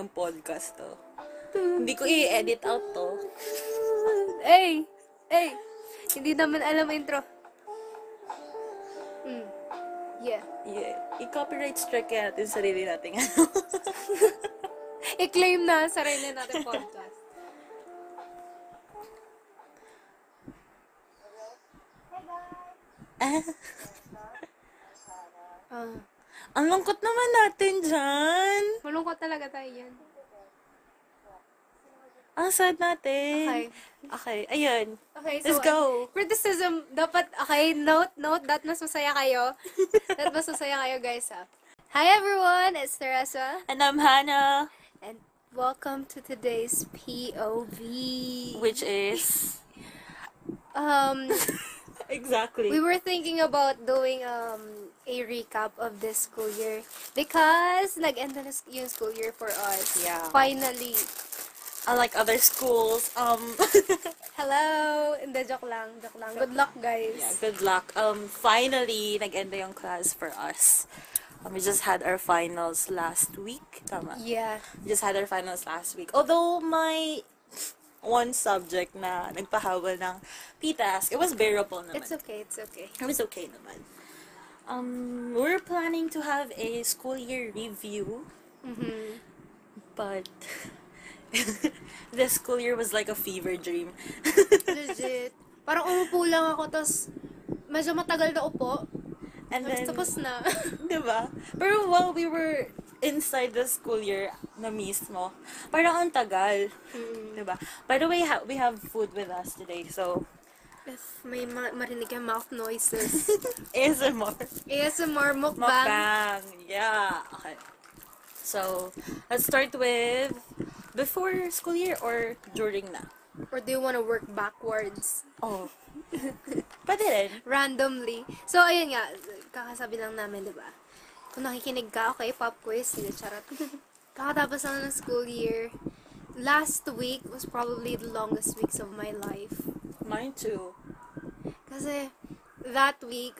yung podcast to. Hindi ko i-edit out to. Hey! Hey! Hindi naman alam ang intro. Mm. Yeah. Yeah. I-copyright strike kaya natin sarili natin. ano. I-claim na sarili natin podcast. ah, Ah. Ang lungkot naman natin dyan. Malungkot talaga tayo yan. Ang sad natin. Okay. Okay, ayun. Okay, so, Let's go. criticism, dapat, okay, note, note, that mas masaya kayo. that mas masaya kayo, guys, ha. Hi, everyone! It's Teresa. And I'm Hannah, And welcome to today's POV. which is... Um, exactly. we were thinking about doing um a recap of this school year because nag-end na yung school year for us. Yeah. Finally. Unlike other schools, um... Hello! Hindi, joke lang. Joke lang. Good luck, guys. yeah, good luck. Um, finally, nag-end na yung class for us. Um, we just had our finals last week. Tama. Yeah. We just had our finals last week. Although my one subject na nagpahawal ng PTAS, it was bearable naman. It's okay, it's okay. It was okay naman. Um, we're planning to have a school year review, Mm-hmm. but this school year was like a fever dream. Legit. Parang umupo lang ako, tapos medyo matagal na upo. And Tapos then, tapos na. diba? Pero while we were inside the school year na mismo, parang ang tagal. Mm. Diba? By the way, ha- we have food with us today, so If may ma- marinig yung mouth noises. ASMR. ASMR mukbang. Mukbang. Yeah. Okay. So, let's start with before school year or during na? Or do you wanna work backwards? Oh. Pwede rin. randomly. So, ayun nga, kakasabi lang namin, di ba? Kung nakikinig ka, okay, pop quiz, hindi, charot. Kakatapos lang ng school year. Last week was probably the longest weeks of my life. Mine too. Kasi, that week,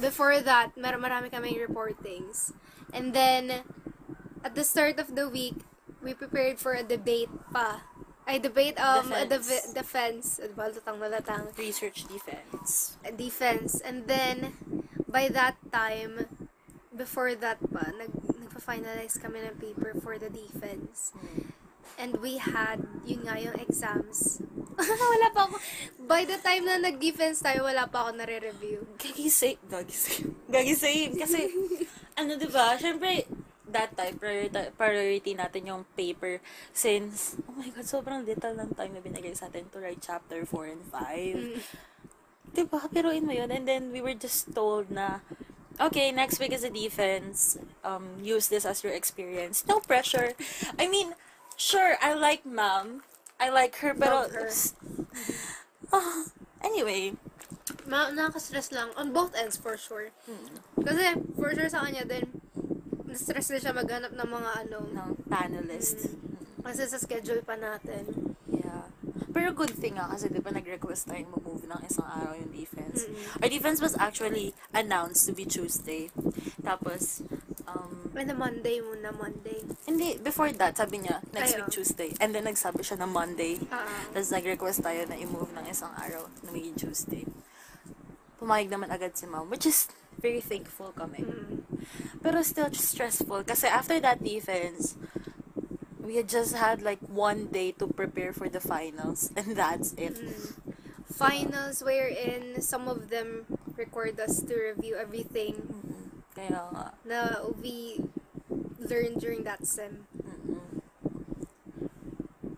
before that, mar marami kaming reportings. And then, at the start of the week, we prepared for a debate pa. Ay, debate, um, a Defense. deve- defense. Ano ba, lutang na. Research defense. a defense. And then, by that time, before that pa, nag, nagpa-finalize kami ng paper for the defense. And we had, yun nga, yung exams. wala pa ako, by the time na nag-defense tayo, wala pa ako nare-review. Gagi save. Gagi save. Gagi save. Kasi, ano diba, syempre, that time, priority, priority natin yung paper since, oh my God, sobrang little ng time na binigay sa atin to write chapter 4 and 5. Diba? Pero in mo yun. And then, we were just told na, okay, next week is a defense. Um, use this as your experience. No pressure. I mean, sure, I like ma'am. I like her, pero... Love her. Ah, anyway, Ma nakaka-stress lang, on both ends for sure. Kasi, for sure sa kanya din, na-stress din siya maghanap ng mga ano, ng panelist. kasi sa schedule pa natin. Yeah. Pero good thing nga kasi di ba nag-request tayong mag-move ng isang araw yung defense. Mm-mm. Our defense was actually announced to be Tuesday. Tapos, um, May na Monday muna, Monday. hindi, before that, sabi niya, next Ayaw. week Tuesday. And then nagsabi siya na Monday. Ah, Tapos nag-request tayo na i-move ng isang araw na magiging Tuesday. Pumayag naman agad si mom, which is very thankful kami. mm. Pero still stressful kasi after that defense, we had just had like one day to prepare for the finals and that's it. Mm. Finals wherein some of them required us to review everything. Kaya nga. na we learned during that sem. Mm-mm.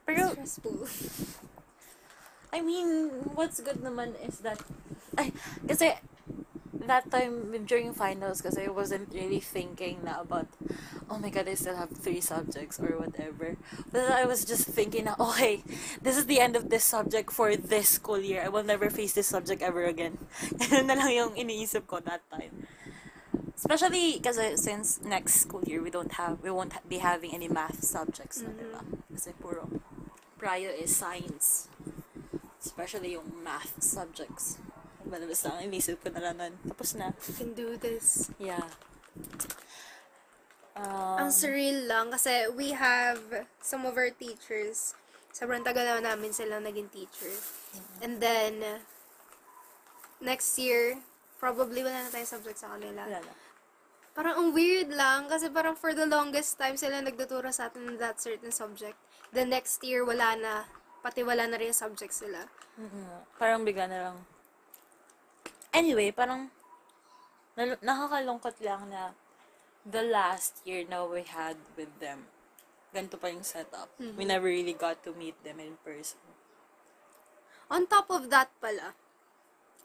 Pero, Stressful. I mean, what's good naman is that, ay, kasi, that time during finals, kasi I wasn't really thinking na about, oh my god, I still have three subjects or whatever. But I was just thinking na, okay, this is the end of this subject for this school year. I will never face this subject ever again. Ganun na lang yung iniisip ko that time. Especially kasi since next school year we don't have we won't ha- be having any math subjects na, Mhm. diba? Kasi puro prio is science. Especially yung math subjects. Madalas lang, inisip ko na lang nun. Tapos na. You can do this. Yeah. Um, Ang surreal lang kasi we have some of our teachers. Sobrang tagal na namin silang naging teacher. And then, next year, probably wala na tayong subject sa kanila. wala na. Parang ang weird lang kasi parang for the longest time sila nagtuturo sa atin in that certain subject. The next year, wala na. Pati wala na rin yung subject sila. Mhm. Parang bigla na lang. Anyway, parang nal- nakakalungkot lang na the last year na we had with them, ganito pa yung setup. We never really got to meet them in person. On top of that pala,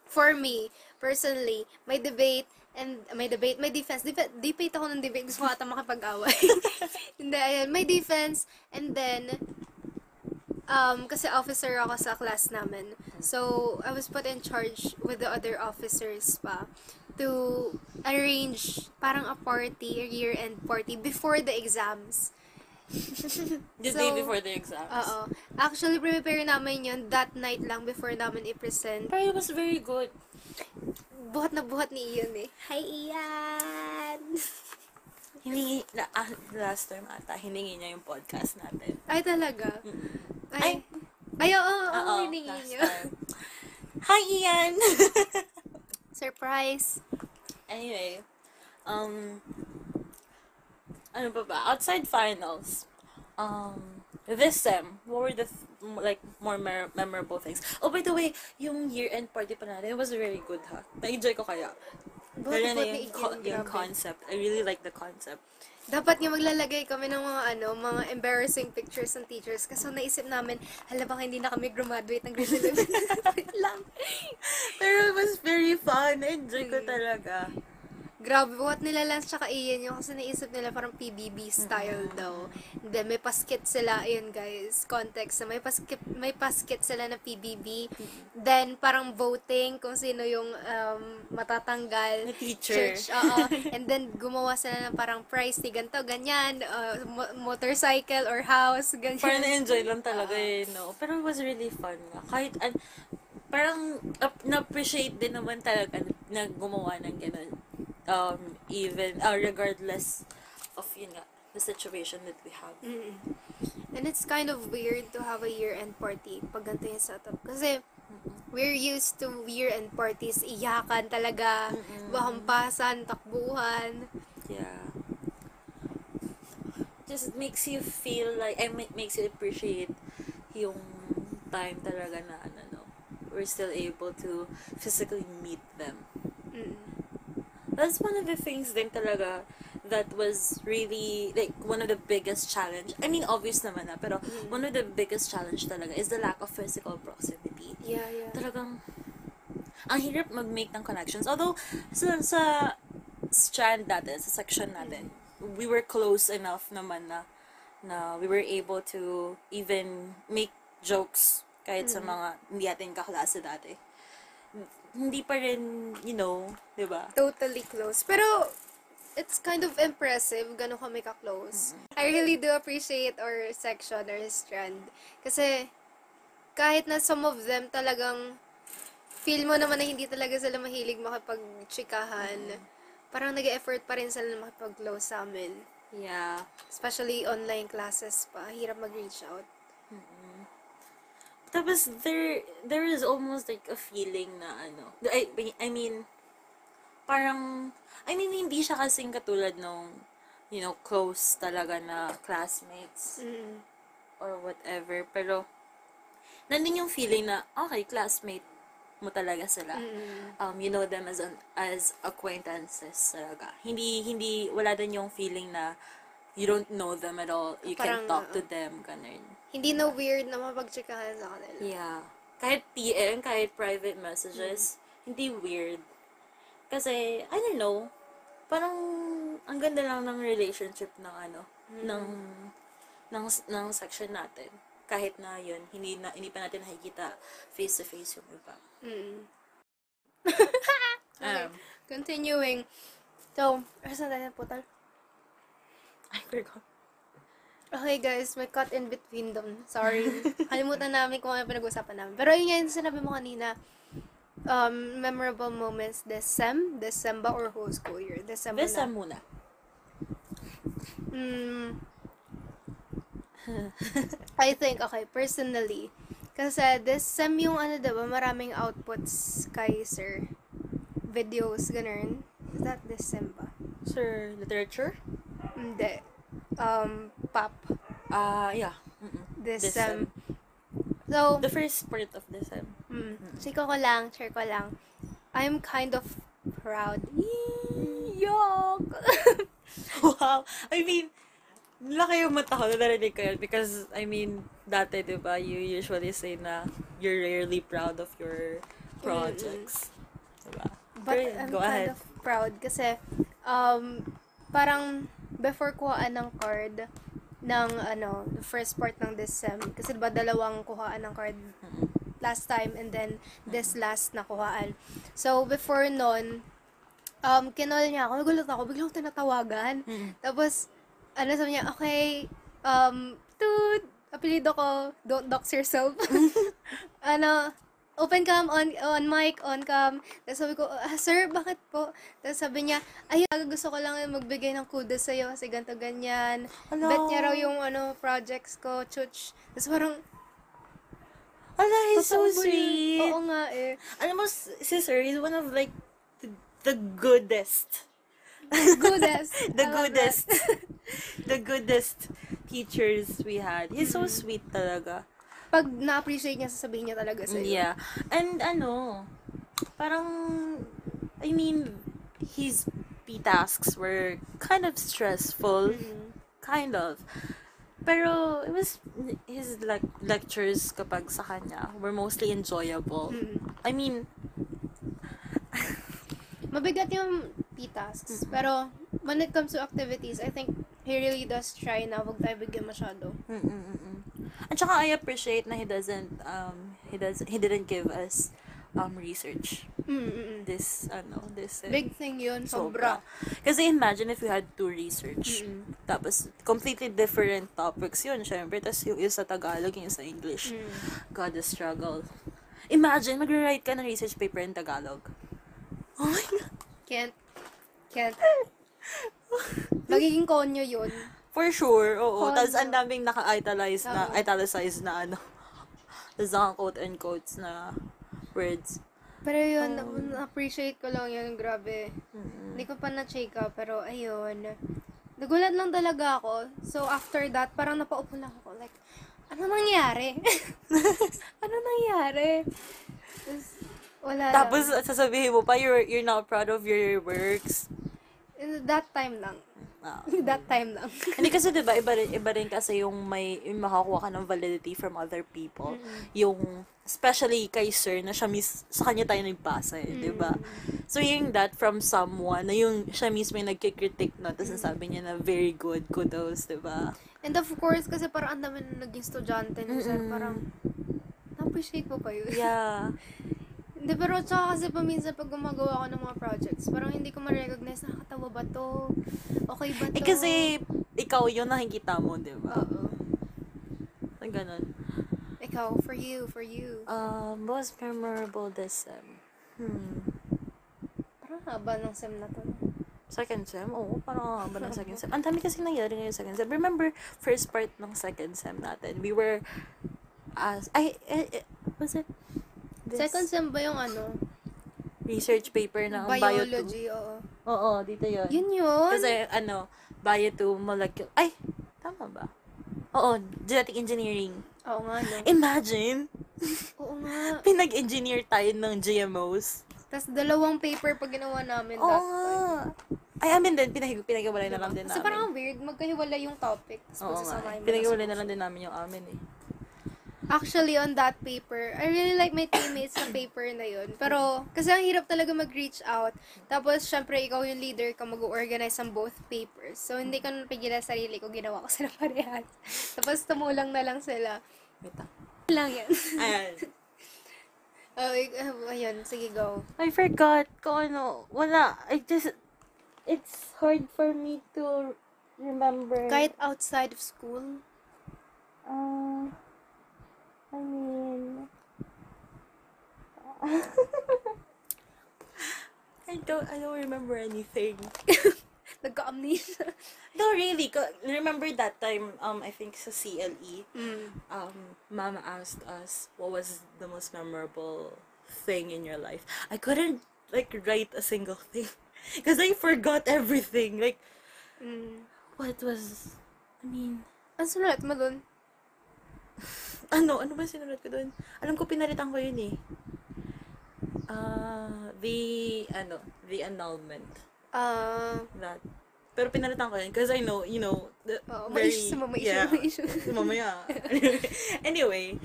for me, personally, may debate, and may debate, may defense. Deba- debate ako ng debate. Gusto ko ata makipag-away. Hindi, ayun. May defense, and then, um, kasi officer ako sa class namin. So, I was put in charge with the other officers pa to arrange parang a party, a year-end party before the exams. The So, day before the exams. Oo. Actually, prepare namin yun that night lang before namin i-present. Pero it was very good. Buhat na buhat ni Ian eh. Hi, Ian! Hiningi, na, ah, last term ata, hiningi niya yung podcast natin. Ay, talaga? Ay. Ay, ay oo, oo, Oo, hiningi time. Hi, Ian! Surprise! Anyway, um, ano pa ba? Outside finals, um, this sem, what were the, like, more mer- memorable things? Oh, by the way, yung year-end party pa natin, it was very good, ha? Na-enjoy ko kaya. Lalo na yung, co- yung concept. I really like the concept. Dapat nga maglalagay kami ng mga ano, mga embarrassing pictures ng teachers. Kasi naisip namin, hala baka hindi na kami graduate ng grade 11. lang. Pero it was very fun. Enjoy ko Mm. talaga. Grabe, buhat nila Lance tsaka Ian yung kasi naisip nila parang PBB style daw. And then may paskit sila, ayun guys, context na may paskit, may paskit sila na PBB. Then parang voting kung sino yung um, matatanggal. Na teacher. Church, oo. And then gumawa sila ng parang prize ni ganito, ganyan, uh, mo- motorcycle or house, ganyan. Parang na-enjoy lang talaga eh, no? Pero it was really fun. Kahit, an, parang ap- na-appreciate din naman talaga na gumawa ng ganun. Um, even, uh, regardless of, yun nga, the situation that we have. Mm. And it's kind of weird to have a year-end party pag ganito yung setup. Kasi, we're used to year-end parties, iyakan talaga, bahampasan, takbuhan. Yeah. Just makes you feel like, and ma- makes you appreciate yung time talaga na, ano, no, we're still able to physically meet them. Mm. That's one of the things din talaga that was really, like, one of the biggest challenge. I mean, obvious naman na, pero one of the biggest challenge talaga is the lack of physical proximity. Yeah, yeah. Talagang, ang hirap mag-make ng connections. Although, sa, sa strand natin, sa section natin, we were close enough naman na, na we were able to even make jokes kahit sa mga hindi ating kaklase dati. Hindi pa rin, you know, di ba? Totally close. Pero, it's kind of impressive gano'n kami ka-close. I really do appreciate our section, our strand. Kasi, kahit na some of them talagang feel mo naman na hindi talaga sila mahilig makipag-chikahan, parang nag effort pa rin sila na makipag-close sa amin. Yeah. Especially online classes pa. Hirap mag-reach out. Tapos, there, there is almost like a feeling na ano, I, I mean, parang, I mean, hindi siya kasing katulad nung, you know, close talaga na classmates Mm. or whatever. Pero, nandun yung feeling na, okay, classmate mo talaga sila. Mm. Um, you know them as an, as acquaintances talaga. Hindi, hindi, wala din yung feeling na you don't know them at all. You Parang, can talk to them, ganun. Hindi na weird na mapag-chikahan sa kanila. Yeah. Kahit PM, kahit private messages, hindi weird. Kasi, I don't know, parang ang ganda lang ng relationship ng ano, ng, ng, ng section natin. Kahit na yun, hindi, na, hindi pa natin nakikita face to face yung iba. Mm. Um, Continuing. So, saan tayo putal? I forgot. Okay guys, may cut in between doon. Sorry. Kalimutan namin kung ano pinag-usapan namin. Pero yun yung sinabi mo kanina, um, memorable moments sem ba or whole school year? Muna. sem muna. Mm, I think, okay, personally, kasi this sem yung ano diba, maraming outputs kay sir. Videos, ganun. Is that this sem ba? Sir, literature? Hindi. Um, pop. Ah, yeah. Mm-mm. This, This sem. So, The first part of the sem. mm, chika ko lang, share ko lang. I'm kind of proud. Yuck! wow. I mean, laki yung mata ko na narinig ko yun because, I mean, dati, di ba, you usually say na you're rarely proud of your projects. Diba? But Girl, I'm go kind ahead. of proud kasi um parang before kuhaan ng card ng ano, the first part ng this sem kasi diba dalawang kuhaan ng card last time and then this last na kuhaan. So before nun um kinol niya ako, nagulat ako, biglang tinatawagan. Mm-mm. Tapos ano sabi niya, okay, um, dude, apelido ko, don't dox yourself. ano, open cam, on, on mic, on cam. Tapos sabi ko, ah, sir, bakit po? Tapos sabi niya, ay, gusto ko lang magbigay ng kudos sa'yo kasi ganito ganyan. Hello. Bet niya raw yung ano, projects ko, chuch. Tapos parang, Ala, he's so ba yun? sweet. Oo nga eh. Alam mo, si Sir is one of like the, the goodest. Goodest. the I love goodest. the goodest teachers we had. He's so sweet talaga. Pag na-appreciate niya, sasabihin niya talaga sa'yo. Yeah. And ano, parang, I mean, his P-tasks were kind of stressful. Mm. Kind of. Pero, it was, his like lectures kapag sa kanya were mostly enjoyable. Mm. I mean, Mabigat yung P-tasks. Pero, when it comes to activities, I think he really does try na wag tayo bigyan masyado. Mm-mm-mm. At saka I appreciate na he doesn't um he does he didn't give us um research Mm-mm. this ano this uh, Big thing yun, sobra. Kasi imagine if you had to research. Mm-mm. Tapos completely different topics yun, syempre. Tapos yung isa Tagalog, yung isa English. Mm. God, the struggle. Imagine, mag-write ka ng research paper in Tagalog. Oh my God. Can't. Can't. Magiging konyo yun. For sure, oo. Kondo. Tapos ang daming naka-italize na, Oo. italicized na ano. Tapos naka-quote and quotes na words. Pero yun, Oh. na-appreciate ko lang yun, grabe. Hindi ko pa na-check up, pero ayun. Nagulat lang talaga ako. So, after that, parang napaupo lang ako. Like, ano nangyari? ano nangyari? Tapos, wala Tapos lang. sasabihin mo pa, you're, you're not proud of your works. That time lang. Ah. That time lang. Hindi kasi 'di ba iba rin, iba rin kasi yung may yung makakuha ka ng validity from other people. Yung especially kay sir na siya mis sa kanya tayo nagbasa eh, 'di ba? So yung that from someone na yung siya mismo yung nagki-critique na tapos sabi niya na very good, kudos, 'di ba? And of course, kasi parang ang dami na naging estudyante ni sir, Mm-mm. parang, na-appreciate mo pa yun. Yeah. Hindi, pero tsaka kasi paminsan pag gumagawa ako ng mga projects, parang hindi ko ma-recognize, nakakatawa ba to? Okay ba to? Eh kasi ikaw yun nakikita mo, 'di ba? Oo. Ang ganun. Ikaw, for you, for you. Um, most memorable this sem. Hmm. Parang haba ng sem na to. Second sem? Oo, parang haba ng second sem. Ang dami kasi nangyari ngayon second sem. Remember, first part ng second sem natin, we were, as, ay, eh, eh, was it? This Second sem ba yung ano? research paper ng Bio 2. Biology, oo. Oo, dito yun. Yun yun? Kasi, ano, Bio 2 molecule, ay, tama ba? Oo, genetic engineering. Oo nga, no? Imagine, Oo nga. pinag-engineer tayo ng GMOs. Tapos dalawang paper pag ginawa namin Oo that nga. time. Ay, amin din, pinag pinag-iwalay na lang din Kasi namin. parang weird, magkahiwalay yung topic. Tapos Oo nga. pagsasamahin mo na lang din namin yung amin eh. Actually, on that paper, I really like my teammates sa paper na yun. Pero, kasi ang hirap talaga mag-reach out. Tapos, syempre, ikaw yung leader ka mag-organize ng both papers. So, hindi ko napigilan sa sarili ko, ginawa ko sila parehas. Tapos, tumulang na lang sila. Wait lang. Lang yan. Ayan. Oh, uh, ayun, sige, go. I forgot kung ano. Wala. I just, it's hard for me to remember... Kahit outside of school. Uh, I mean... I don't, I don't remember anything. Nagka-amnesia. No, really. Remember that time, um, I think sa CLE, Mm. um, Mama asked us what was the most memorable thing in your life. I couldn't, like, write a single thing. Because I forgot everything. Like, Mm. what was, I mean, Ang sunulat mo dun? Ano, ano ba sinulat ko doon? Alam ko, pinalitan ko yun eh. Uh, the, ano, the annulment. Ah, That. Pero pinalitan ko yun because I know, you know, the Oo, may issue sa may issue, yeah, may issue. mamaya. anyway,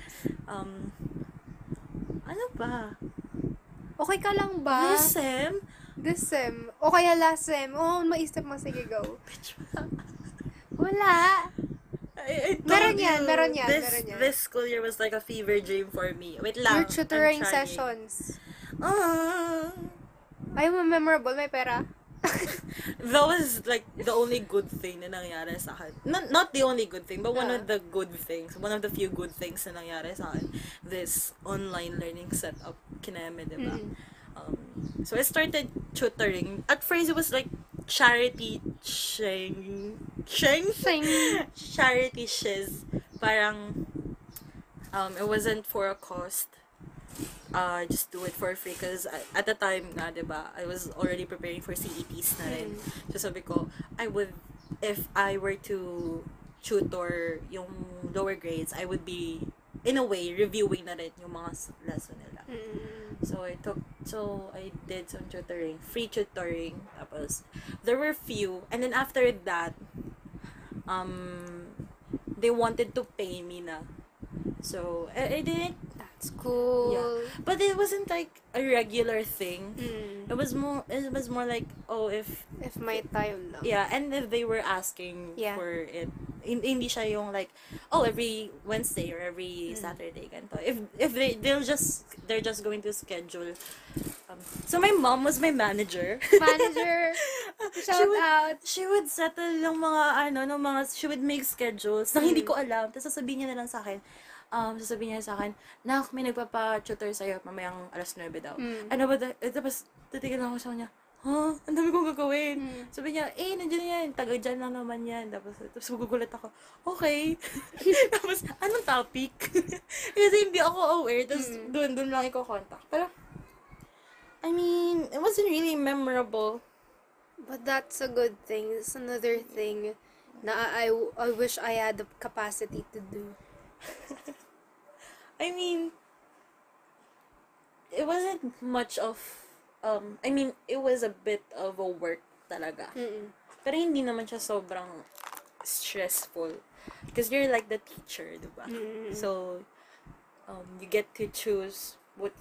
um, ano ba? okay ka lang ba? This sem? This sem. O kaya last sem. Oo, maisip mo. Sige, go. Bitch, Wala. I, I Meron yan, meron yan, This, meron yan. this school year was like a fever dream for me. Wait lang. Your tutoring sessions. Ayaw mo memorable, may pera. that was like the only good thing na nangyari sa akin. Not, not the only good thing, but one Ah. of the good things. One of the few good things na nangyari sa akin. This online learning setup, kineme, di ba? Mm. Um, so I started tutoring. At first, it was like charity shing, shing? Shing. charity shiz. Parang, um, it wasn't for a cost. Uh, just do it for free because at the time nga, di ba, I was already preparing for CETs na rin. So sabi ko, I would, if I were to tutor yung lower grades, I would be, in a way, reviewing na rin yung mga lesson nila. Mm. So I took so I did some tutoring, free tutoring. Tapos there were few and then after that um they wanted to pay me na. So I, I didn't Cool. Yeah. but it wasn't like a regular thing. Mm. It was more it was more like oh if If may time lang. yeah and if they were asking Yeah. for it hin- hindi siya yung like oh every Wednesday or every Mm. Saturday ganito if if they they'll just they're just going to schedule um, so my mom was my manager Manager, she shout would, out. she would settle ng mga ano ng mga she would make schedules na hindi Mm. ko alam tapos sasabihin niya na lang sa akin um, sasabihin niya sa akin, Nak, may nagpapa-tutor sa'yo mamayang alas 9 daw. Mm. Ano ba, da- eh, tapos titigil ako sa kanya, ha? Ang dami kong gagawin. Mm. Sabi niya, eh, nandiyan yan. Taga dyan lang naman yan. Tapos, tapos magugulat ako, okay. tapos, anong topic? Kasi hindi ako aware. Tapos, Mm. doon, doon lang iko-contact. Pero, I mean, it wasn't really memorable. But that's a good thing. It's another thing na I, I wish I had the capacity to do. I mean, it wasn't much of, um, I mean, it was a bit of a work talaga. Mm-mm. Pero hindi naman siya sobrang stressful. Because you're like the teacher, di ba? Mm. So, um, you get to choose what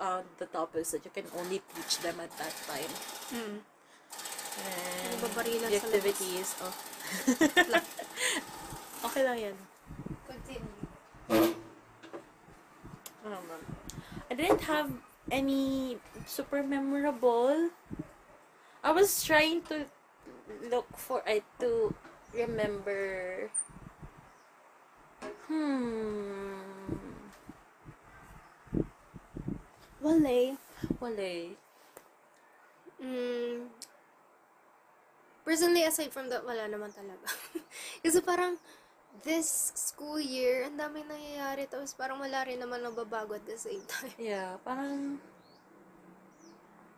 uh, the topics that you can only teach them at that time. Mm. And Nababarilan the activities, oh. okay lang yan. I didn't have any super memorable. I was trying to look for it to remember. Hmm. Wale. Wala Mm. Personally, aside from that, wala naman talaga. Kasi parang, this school year, ang daming nangyayari. Tapos parang wala rin naman nababago at the same time. Yeah, parang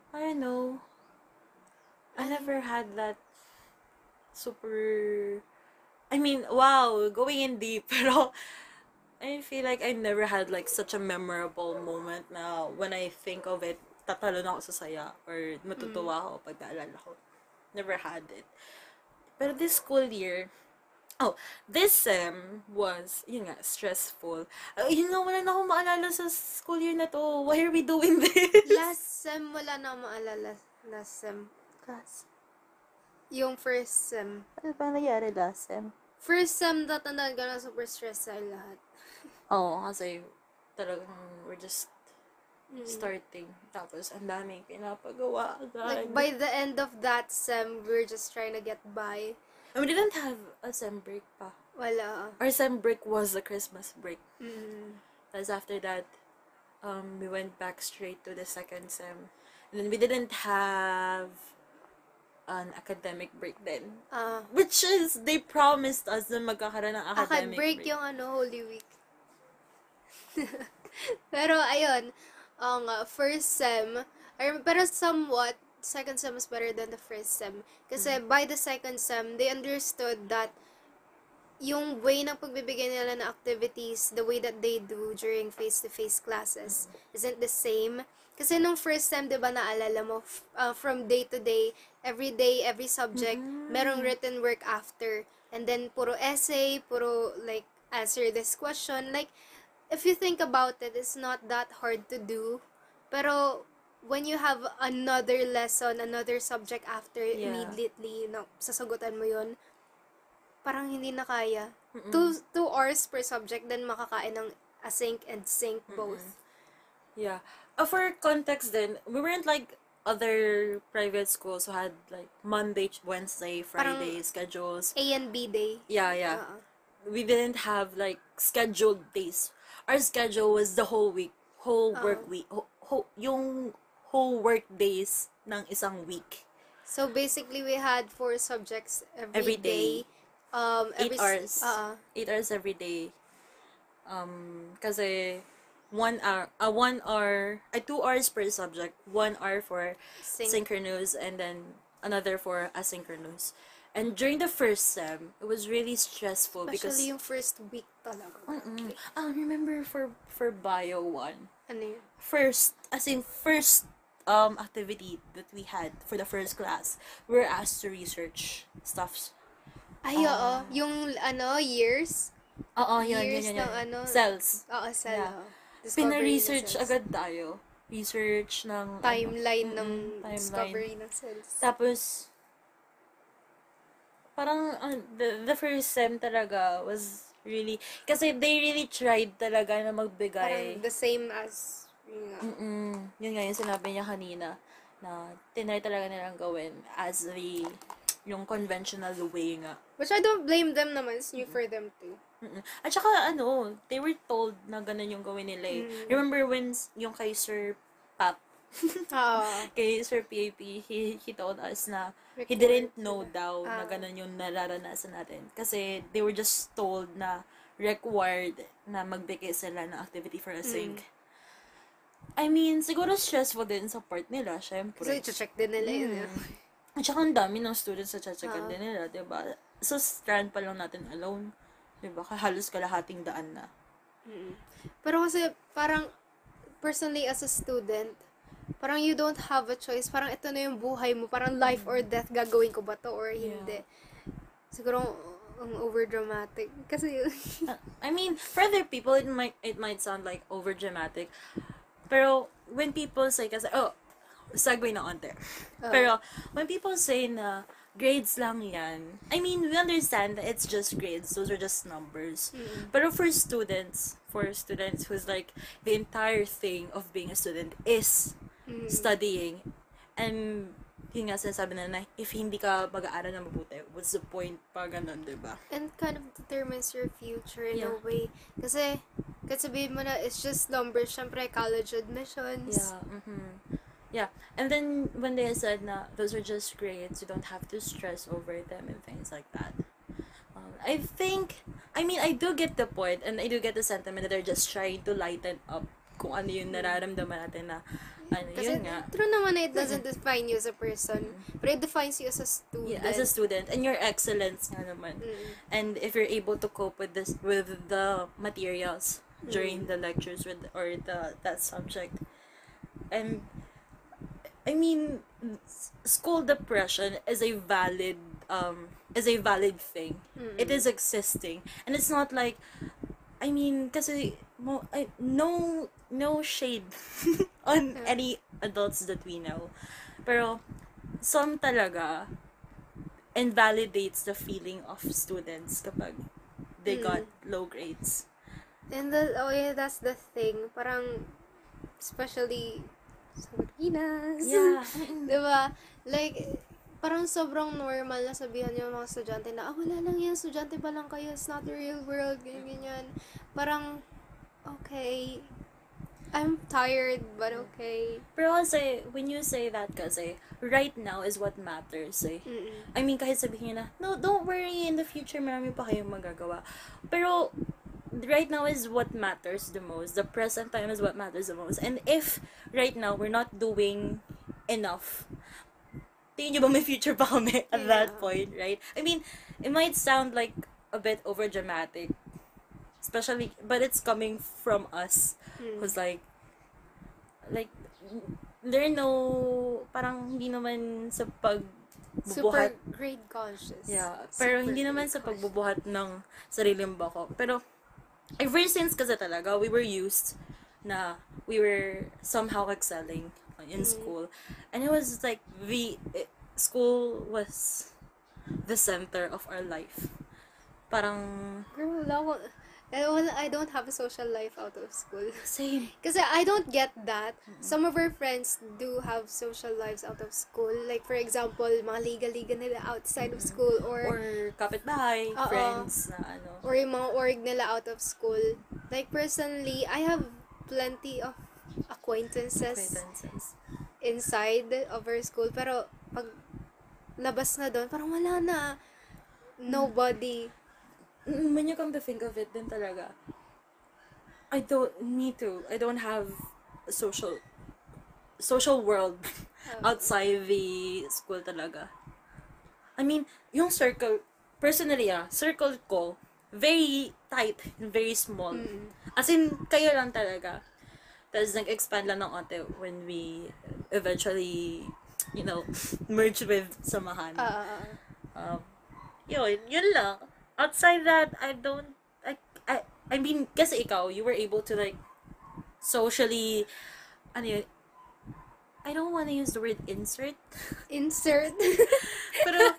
I don't know. I never had that super I mean, wow, going in deep, pero I feel like I never had like such a memorable moment na when I think of it, tatalo na ako sa saya or matutuwa ako pag naalala ko. Never had it. Pero this school year, oh, this sem was, yun nga, stressful. Uh, yun nga, wala na akong maalala sa school year na to. Why are we doing this? Last sem, wala na akong maalala. Last sem. class. Yung first sem. Ano ba nangyari last sem? First sem, tatandaan ka na super stress sa lahat. Oo, kasi talagang we're just Mm. starting. Tapos, ang daming pinapagawa agad. Like, by the end of that sem, we're just trying to get by. We didn't have a sem break pa. Wala. Our sem break was the Christmas break. Mm. Tapos after that, um, we went back straight to the second sem. And then we didn't have an academic break then. Ah. Which is, they promised us na magkakaroon ng academic break yung ano, Holy Week. pero, ayun, ang uh, first sem, or, pero somewhat, second sem is better than the first sem. Kasi by the second sem, they understood that yung way ng pagbibigay nila ng activities, the way that they do during face-to-face classes, isn't the same. Kasi nung first sem, di ba, naalala mo, uh, from day to day, every day, every subject, merong written work after. And then, puro essay, puro, like, answer this question. Like, if you think about it, it's not that hard to do. Pero, when you have another lesson, another subject after Yeah. immediately, know, sasagutan mo yun, parang hindi na kaya. Two, two hours per subject, then makakain ng async and sync both. Yeah. Uh, for context then, we weren't like other private schools who had like Monday, Wednesday, Friday schedules. A and B day. Yeah, yeah. Oo. We didn't have like scheduled days. Our schedule was the whole week, whole work week, ho, ho, yung whole work days ng isang week. So basically, we had four subjects every, Every day. day. Um, Eight every s- hours. Oo. Eight hours every day. Um, kasi one hour, uh, one hour, uh, two hours per subject, one hour for Sync. synchronous and then another for asynchronous. And during the first sem, it was really stressful because Especially yung first week talaga. Mm-mm. Ah, remember for for bio one, Ano yun? first as in first um activity that we had for the first class, we were asked to research stuffs. Ay, Ah. oo. Yung, ano, years. Oo, yun, yun, Years yun, ng yun. ano, Cells. Oo, cell. Yeah. ng Pina-research cells. agad tayo. Research ng ano, Timeline ng Mm-mm, timeline. discovery ng cells. Tapos, parang uh, the, the first sem talaga was really, kasi they really tried talaga na magbigay. Parang the same as, yun. Mm-mm. Yun nga yung sinabi niya kanina na tinry talaga nilang gawin as the yung conventional way nga. Which I don't blame them naman. It's new for them too. Mm-mm. At saka ano, they were told na ganun yung gawin nila eh. Mm. Remember when yung kay Sir Pap, Oo. kay Sir PAP, he, he told us na he didn't know daw na Ah. ganun yung nararanasan natin. Kasi they were just told na required na magbigay sila ng activity for a sync. I mean, siguro stressful din sa part nila, syempre. Kasi check din nila yun. eh. At saka ang dami ng students sa Ah. chachagkan din nila, di ba? Sa strand pa lang natin alone, di ba? Halos kalahating daan na. Mm. Pero kasi parang personally as a student, parang you don't have a choice. Parang ito na yung buhay mo. Parang life or death. Gagawin ko ba to or hindi. Siguro ang over dramatic. Kasi Uh, I mean, for other people, it might it might sound like over dramatic. Pero when people say, kasi, oh, segue na onte. Oh. Pero when people say na grades lang yan, I mean, we understand that it's just grades. Those are just numbers. Mm. Pero for students, for students who's like, the entire thing of being a student is Mm. studying. And yun nga sinasabi na na, if hindi ka mag-aaral na mabuti, what's the point pa ganun, di ba? and kind of determines your future in a Yeah. way. Kasi, kahit sabihin mo na, it's just numbers. Syempre, college admissions. Yeah. Mm-hmm. Yeah. And then when they said na those are just grades, you don't have to stress over them and things like that. Um, I think, I mean, I do get the point and I do get the sentiment that they're just trying to lighten up kung ano yung nararamdaman natin na, ano, Kasi, yun nga. true naman na it doesn't define you as a person. But it defines you as a student. Yeah, as a student and your excellence nga naman. Mm. and if you're able to cope with this with the materials during the lectures with or the that subject and i mean school depression is a valid um is a valid thing it is existing and it's not like i mean kasi mo I, no no shade on any adults that we know pero some talaga invalidates the feeling of students kapag they Mm. got low grades. And the, oh yeah, that's the thing. Parang, especially sa Pilipinas. Yeah. diba? Like, parang sobrang normal na sabihan yung mga estudyante na, ah, wala lang yan, estudyante pa lang kayo, it's not the real world, ganyan, ganyan. Parang, okay, I'm tired, but okay. Pero kasi, when you say that kasi, right now is what matters eh. Mm-mm. I mean, kahit sabihin nyo na, no, don't worry, in the future, marami pa kayong magagawa. Pero, right now is what matters the most. The present time is what matters the most. And if, right now, we're not doing enough, tingin nyo ba may future pa kami at that Yeah. point, right? I mean, it might sound like a bit over dramatic, especially, but it's coming from us Mm. who's like, like, there are no, parang hindi naman sa pag Super grade conscious. Yeah, pero Super hindi naman sa conscious. pagbubuhat ng sariling bako. Pero, ever since kasi talaga, we were used na we were somehow excelling in Mm. school. And it was like, the, eh, school was the center of our life. Parang, Girl, ko, I don't- I don't have a social life out of school. same. Kasi I don't get that. Some of our friends do have social lives out of school. Like, for example, mga liga-liga nila outside of school or, Or kapitbahay, Oo. friends na ano. or yung mga org nila out of school. Like, personally, I have plenty of acquaintances Acquaintances. inside of our school. Pero, pag labas na doon, parang wala na. Nobody. Mm, When you come to think of it, din talaga, I don't, me too, I don't have a social, social world outside the school talaga. I mean, yung circle, personally ah, circle ko, very tight, and very small. Mm. As in, kayo lang talaga. Tapos nag-expand lang ng onte when we eventually, you know, merge with samahan. Ah, ah, ah. Um, yun, yun lang. Outside that, I don't, I, I, I mean, kasi ikaw, you were able to like, socially, ano yun, I don't want to use the word insert, Insert. pero,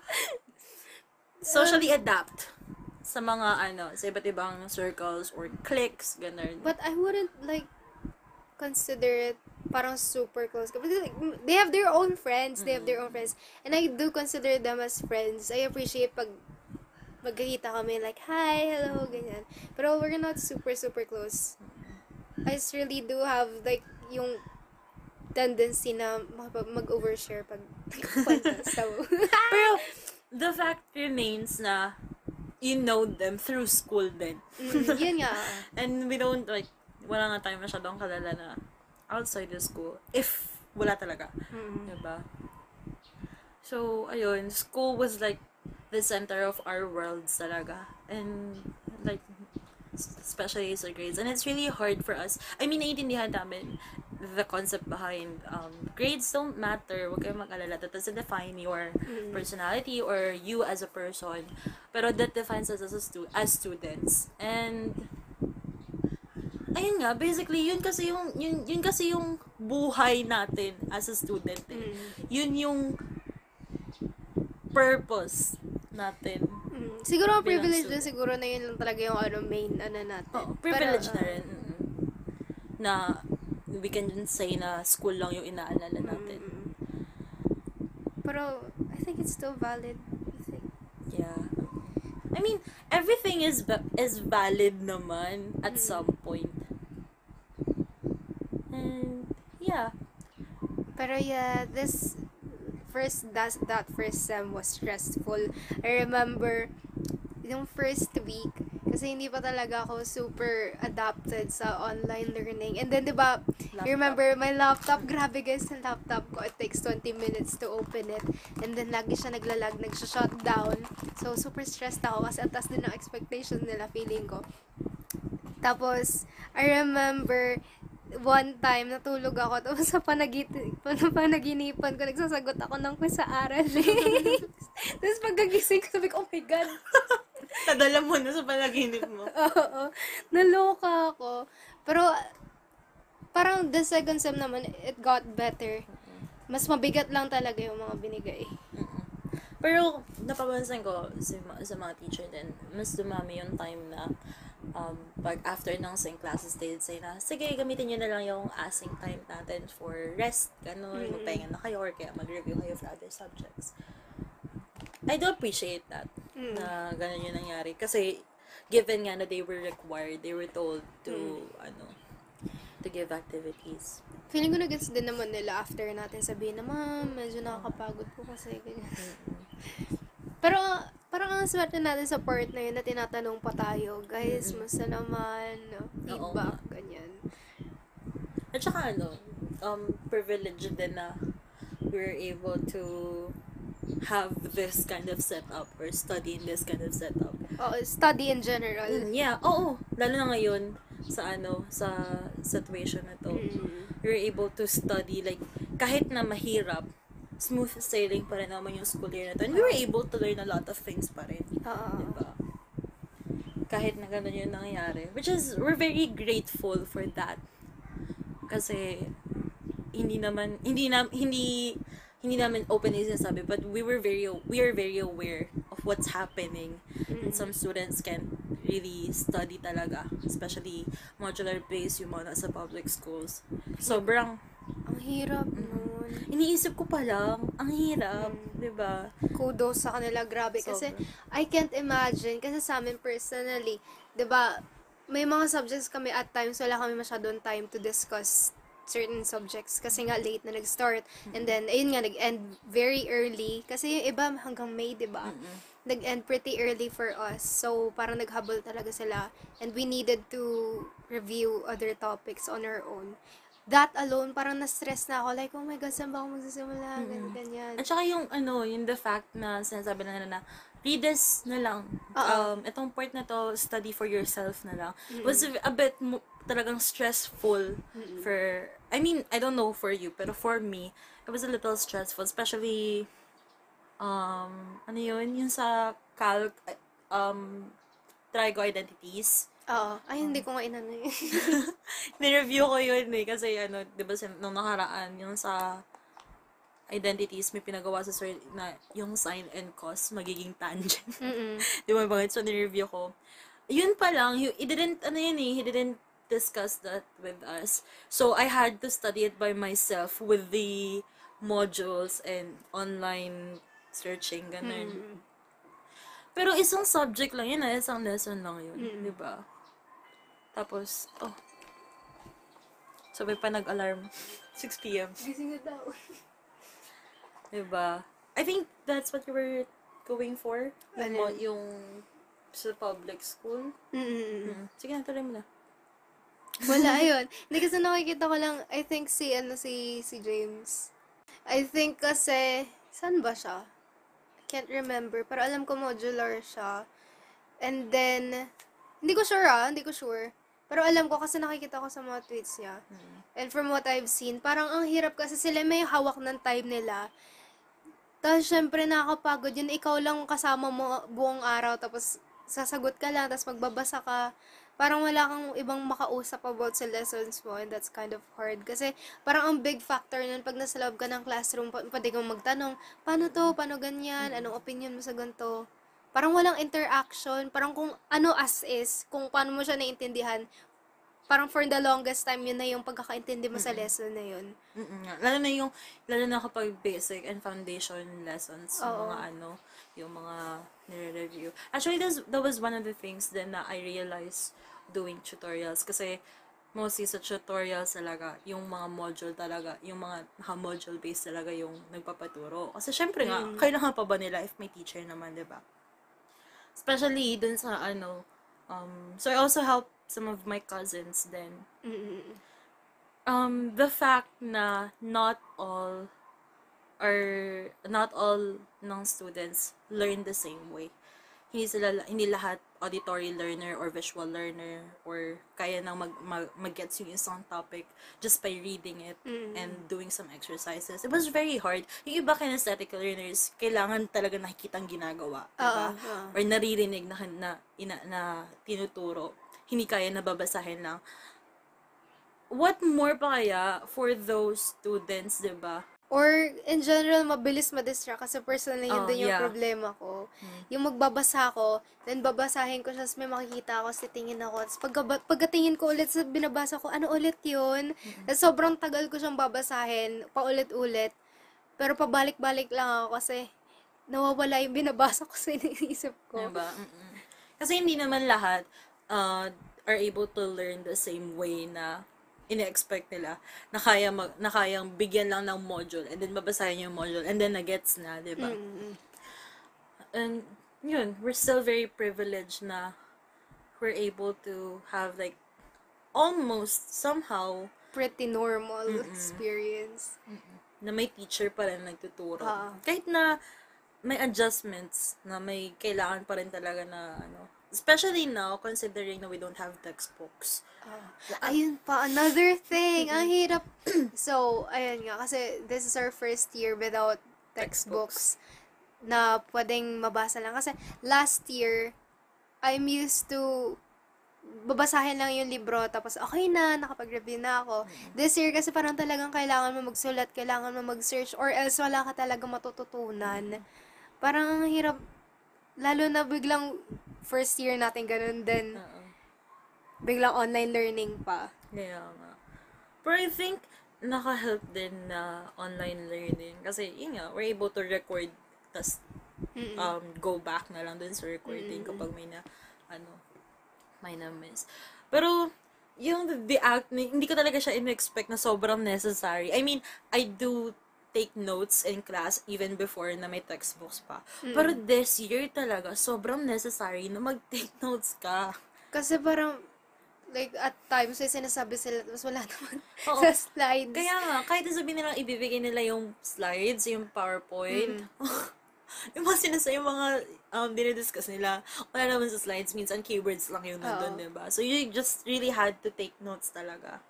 socially adapt sa mga, ano, sa iba't ibang circles or cliques, ganun. But I wouldn't like consider it parang super close. Because like, they have their own friends. They have their own friends. And I do consider them as friends. I appreciate pag magkikita kami like, hi, hello, ganyan. Pero we're not super, super close. I just really do have like yung tendency na mag-overshare pag kwento. So, Pero, the fact remains na, you know them through school din. mm, yun nga. And we don't, like, wala nga tayo masyadong kalala na outside the school. If wala talaga. Mm. Diba? So, ayun, school was like the center of our worlds talaga. And, like, especially sa grades. And it's really hard for us. I mean, naiintindihan namin the concept behind um, grades don't matter. Huwag kayong mag-alala. That doesn't define your Mm. personality or you as a person. Pero that defines us as, a stu- as students. And, ayun nga, basically, yun kasi yung, yun, yun kasi yung buhay natin as a student. Eh. Mm. Yun yung purpose natin. Mm. Siguro privilege din siguro na yun lang talaga yung ano, main ano natin. Oo, privilege Pero, na rin. mm. Na we can just say na school lang yung inaalala uh, natin. Pero, I think it's still valid. I think. Yeah. I mean, everything is va- is valid naman at Mm. some point. And yeah. Pero yeah, this first that that first sem was stressful. I remember yung first week kasi hindi pa talaga ako super adapted sa online learning. And then 'di ba, you remember my laptop, grabe guys, yung laptop ko, it takes 20 minutes to open it. And then lagi siya naglalag, nagsha-shut down. So super stressed ako kasi atas din ang expectation nila feeling ko. Tapos, I remember, one time, natulog ako, tapos sa panagit panaginipan ko, nagsasagot ako ng quiz sa Araling. tapos pagkagising ko, sabi ko, oh my God. Nadala mo na sa panaginip mo. Oo. Naloka ako. Pero, parang the second sem naman, it got better. Mas mabigat lang talaga yung mga binigay. Pero, napapansin ko sa, sa mga teacher din, mas dumami yung time na um, pag after ng same classes, they'd say na, sige, gamitin nyo na lang yung async time natin for rest, ganun, Mm. magpahinga na kayo, or kaya mag-review kayo for other subjects. I do appreciate that, Mm. na ganun yung nangyari. Kasi, given nga na they were required, they were told to, ano, to give activities. Feeling ko na-gets din naman nila after natin sabihin na, ma'am, medyo nakakapagod po kasi. Ganyan. Pero, parang ang swerte natin sa part na yun na tinatanong pa tayo, guys, musta naman, feedback, ganyan. At saka ano, um, privilege din na we're able to have this kind of setup or study in this kind of setup. Oo, study in general. Mm, yeah, oo. Lalo na ngayon sa ano, sa situation na to. Mm. You're able to study like kahit na mahirap, smooth sailing pa rin naman yung school year na to. And we were able to learn a lot of things pa rin. Oo. Diba? Kahit na ganun yung nangyayari. Which is, we're very grateful for that. Kasi, hindi naman, hindi na, hindi, hindi namin openly sinasabi, but we were very, we are very aware of what's happening. And some students can really study talaga. Especially, modular-based yung mga nasa public schools. Sobrang, Ang hirap nun. Iniisip ko pa lang, ang hirap, di ba? Kudos sa kanila, grabe. Kasi, Sobra. I can't imagine, kasi sa amin personally, 'di ba may mga subjects kami at times wala kami masyadong time to discuss certain subjects. Kasi nga late na nag-start. And then ayun nga nag-end very early. Kasi yung iba hanggang May 'di ba? Nag-end pretty early for us. So parang naghabol talaga sila. And we needed to review other topics on our own that alone parang na-stress na ako like oh my god saan ba ako magsisimula ganyan ganyan At saka yung ano, yung the fact na sinasabi na nila na read this na lang. Oo. Um, itong part na to, study for yourself na lang. Was a bit mo, talagang stressful for, I mean, I don't know for you, pero for me, it was a little stressful, especially, um, ano yun, yung sa calc, um, trigo identities. Oo. Ay, hindi ko nga inano yun. Nireview ko yun eh, kasi ano, di ba, nung nakaraan, yung sa identities, may pinagawa sa sir na yung sign and cos magiging tangent. Mm-mm. di ba bakit? So, nireview ko. Yun pa lang, he, he didn't, ano yun eh, he didn't discuss that with us. So, I had to study it by myself with the modules and online searching, ganun. Mm. Pero isang subject lang yun, ah, isang lesson lang yun, di ba? Tapos, oh. Sabay pa nag-alarm. 6 p.m. Gising na daw. Diba? I think that's what you were going for. Mo- yung sa public school. Mm-mm. Mm. Sige na, tuloy mo na. Wala, ayun. Hindi kasi nakikita ko lang, I think si, ano, si, si James. I think kasi, saan ba siya? Can't remember. Pero alam ko modular siya. And then, hindi ko sure ah, hindi ko sure. Pero alam ko kasi nakikita ko sa mga tweets niya. And from what I've seen, parang ang hirap kasi sila may hawak ng time nila. Tapos, syempre, nakakapagod yun. Ikaw lang kasama mo buong araw, tapos sasagot ka lang, tapos magbabasa ka. Parang wala kang ibang makausap about sa lessons mo, and that's kind of hard. Kasi, parang ang big factor nun, pag nasa loob ka ng classroom, pwede kang magtanong, paano to, paano ganyan, anong opinion mo sa ganito. Parang walang interaction, parang kung ano as is, kung paano mo siya naintindihan, parang for the longest time, yun na yung pagkakaintindi mo sa lesson na yun. Mm-mm. Lalo na yung, lalo na kapag basic and foundation lessons, yung Oo. mga ano, yung mga nire-review. Actually, that's, that was one of the things then na I realized doing tutorials. Kasi, mostly sa tutorials talaga, yung mga module talaga, yung mga naka-module based talaga yung nagpapaturo. Kasi syempre nga, kailangan pa ba nila if may teacher naman, di ba? Especially dun sa ano, um, so I also help some of my cousins then Mm-mm. um the fact na not all or not all ng students learn the same way. Hindi sila hindi lahat auditory learner or visual learner or kaya nang mag, mag, mag-gets yung isang topic just by reading it and doing some exercises. It was very hard. Yung iba kinesthetic learners, kailangan talaga nakikitang ginagawa. Diba? Oo, oo. Or naririnig na, na, ina, na tinuturo. Hindi kaya nababasahin lang what more pa kaya for those students, 'di ba? Or, in general, mabilis ma-distract kasi personally yun Oh, din yung yeah. problema ko. Yung magbabasa ko, then babasahin ko siya, may makikita ako, titingin ako. Tapos pagka, pagkatingin ko ulit sa binabasa ko, ano ulit yun? Tapos sobrang tagal ko siyang babasahin, paulit-ulit. Pero pabalik-balik lang ako kasi nawawala yung binabasa ko sa iniisip ko. Diba? Mm-mm. Kasi hindi naman lahat uh, are able to learn the same way na ine-expect nila na kaya mag, na kayang bigyan lang ng module and then babasahin yung module and then na-gets na, di ba? Mm-mm. And yun, we're still very privileged na we're able to have like almost somehow Pretty normal experience. na may teacher pa rin nagtuturo. Ah. Kahit na may adjustments na may kailangan pa rin talaga na ano. Especially now, considering na we don't have textbooks. Ayun pa, another thing. Ang hirap. so, ayun nga, kasi this is our first year without textbooks na pwedeng mabasa lang. Kasi last year, I'm used to babasahin lang yung libro, tapos okay na, nakapag-review na ako. This year kasi parang talagang kailangan mo magsulat, kailangan mo mag-search, or else wala ka talaga matututunan. Parang ang hirap, lalo na biglang first year natin ganun din Oo. biglang online learning pa. Kaya nga. Pero I think, naka-help din na online learning. Kasi, yun nga, we're able to record, tas um, go back na lang dun sa recording kapag may na, ano, may na-miss. Pero, yung the, the act, hindi ko talaga siya in-expect na sobrang necessary. I mean, I do take notes in class even before na may textbooks pa. Pero this year talaga, sobrang necessary na mag-take notes ka. Kasi parang, like, at times, may sinasabi sila, tapos wala naman Oo. sa slides. Kaya nga, kahit na sabihin nilang ibibigay nila yung slides, yung PowerPoint, yung mga sinasa, yung mga um, dinidiscuss nila, wala naman sa slides, minsan keywords lang yung nandun, Oo. diba? So, you just really had to take notes talaga.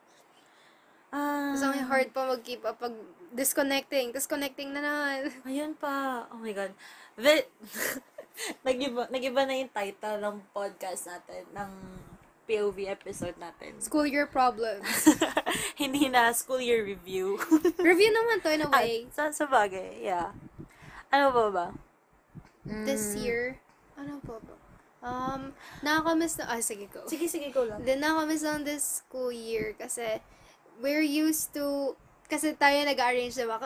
Ah, Tapos ang hard pa mag-keep up pag disconnecting. Tapos connecting na naman. ayun pa. Oh my God. The, nagiba, nagiba na yung title ng podcast natin, ng POV episode natin. School year problems. Hindi na school year review. Review naman to in a way. Sa, sa bagay, yeah. Ano ba ba? This year, ano pa ba? Um, nakakamiss na, ah, sige go. Sige, sige, go lang. Then, nakakamiss lang this school year kasi we're used to, kasi tayo nag-arrange, diba?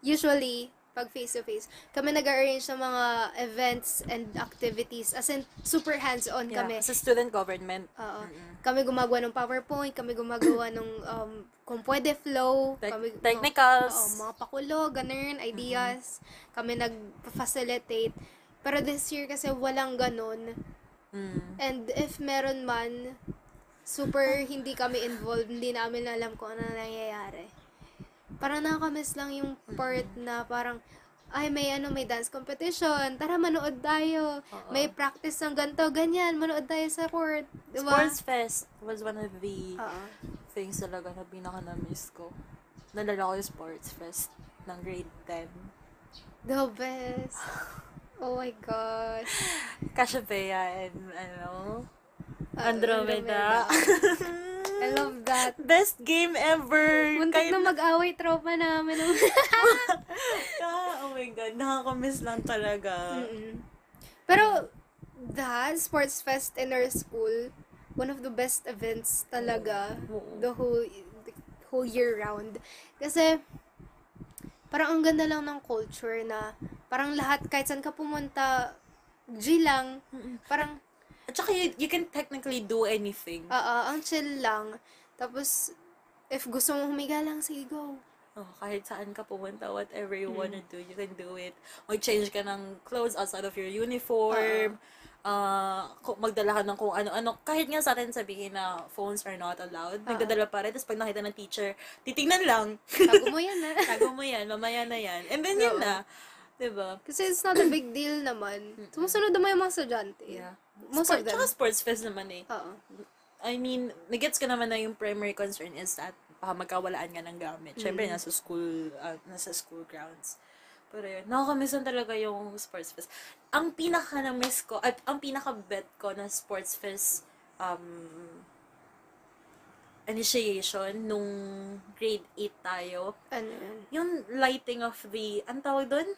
Usually, pag face-to-face, kami nag-arrange ng mga events and activities. As in, super hands-on Yeah, kami. sa student government. Oo. Kami gumagawa ng PowerPoint, kami gumagawa ng um, kung pwede flow, Tec- kami technicals. Oo, mga pakulo, ganun, ideas. Kami nag-facilitate. Pero this year kasi walang ganun. Mm. And if meron man, super hindi kami involved, hindi namin alam kung ano nangyayari. Parang nakakamiss lang yung part na parang, ay, may ano, may dance competition. Tara, manood tayo. Oo. May practice ng ganto, ganyan. Manood tayo sa court. Diba? Sports Fest was one of the Oo. things talaga na pinaka na-miss ko. Nalala ko yung Sports Fest ng grade 10. The best. Oh my gosh. Cassiopeia and, ano, Andromeda. I love that. Best game ever! Muntik Kahit na mag-away tropa namin. Ah, oh my God, nakakamiss lang talaga. Mm-mm. Pero, that sports fest in our school, one of the best events talaga the whole the whole year round. Kasi, parang ang ganda lang ng culture na parang lahat, kahit saan ka pumunta, G lang. Parang, At saka you, you can technically do anything. ah, ang chill lang. Tapos, if gusto mo humiga lang, sige, go. Oh, kahit saan ka pumunta, whatever you wanna do, you can do it. Mag-change ka ng clothes outside of your uniform. Ah, kung magdala ka ng kung ano-ano. Kahit nga sa atin sabihin na phones are not allowed, nagdadala pa rin. Tapos pag nakita ng teacher, titignan lang. Tago mo yan, ah. Tago mo yan, mamaya na yan. And then yun Oo. na. Diba? Kasi it's not a big deal naman. Sumusunod naman yung mga estudyante. Yeah. Most Sport, of them. Tsaka sports fest naman eh. Oo. I mean, nagets ko naman na yung primary concern is that baka magkawalaan nga ng gamit. Siyempre, Mm. nasa school, uh, nasa school grounds. Pero yun, nakakamiss lang talaga yung sports fest. Ang pinaka na-miss ko, at ang pinaka-bet ko na sports fest, um, initiation nung grade 8 tayo. Ano yun? Yung lighting of the, ang tawag doon?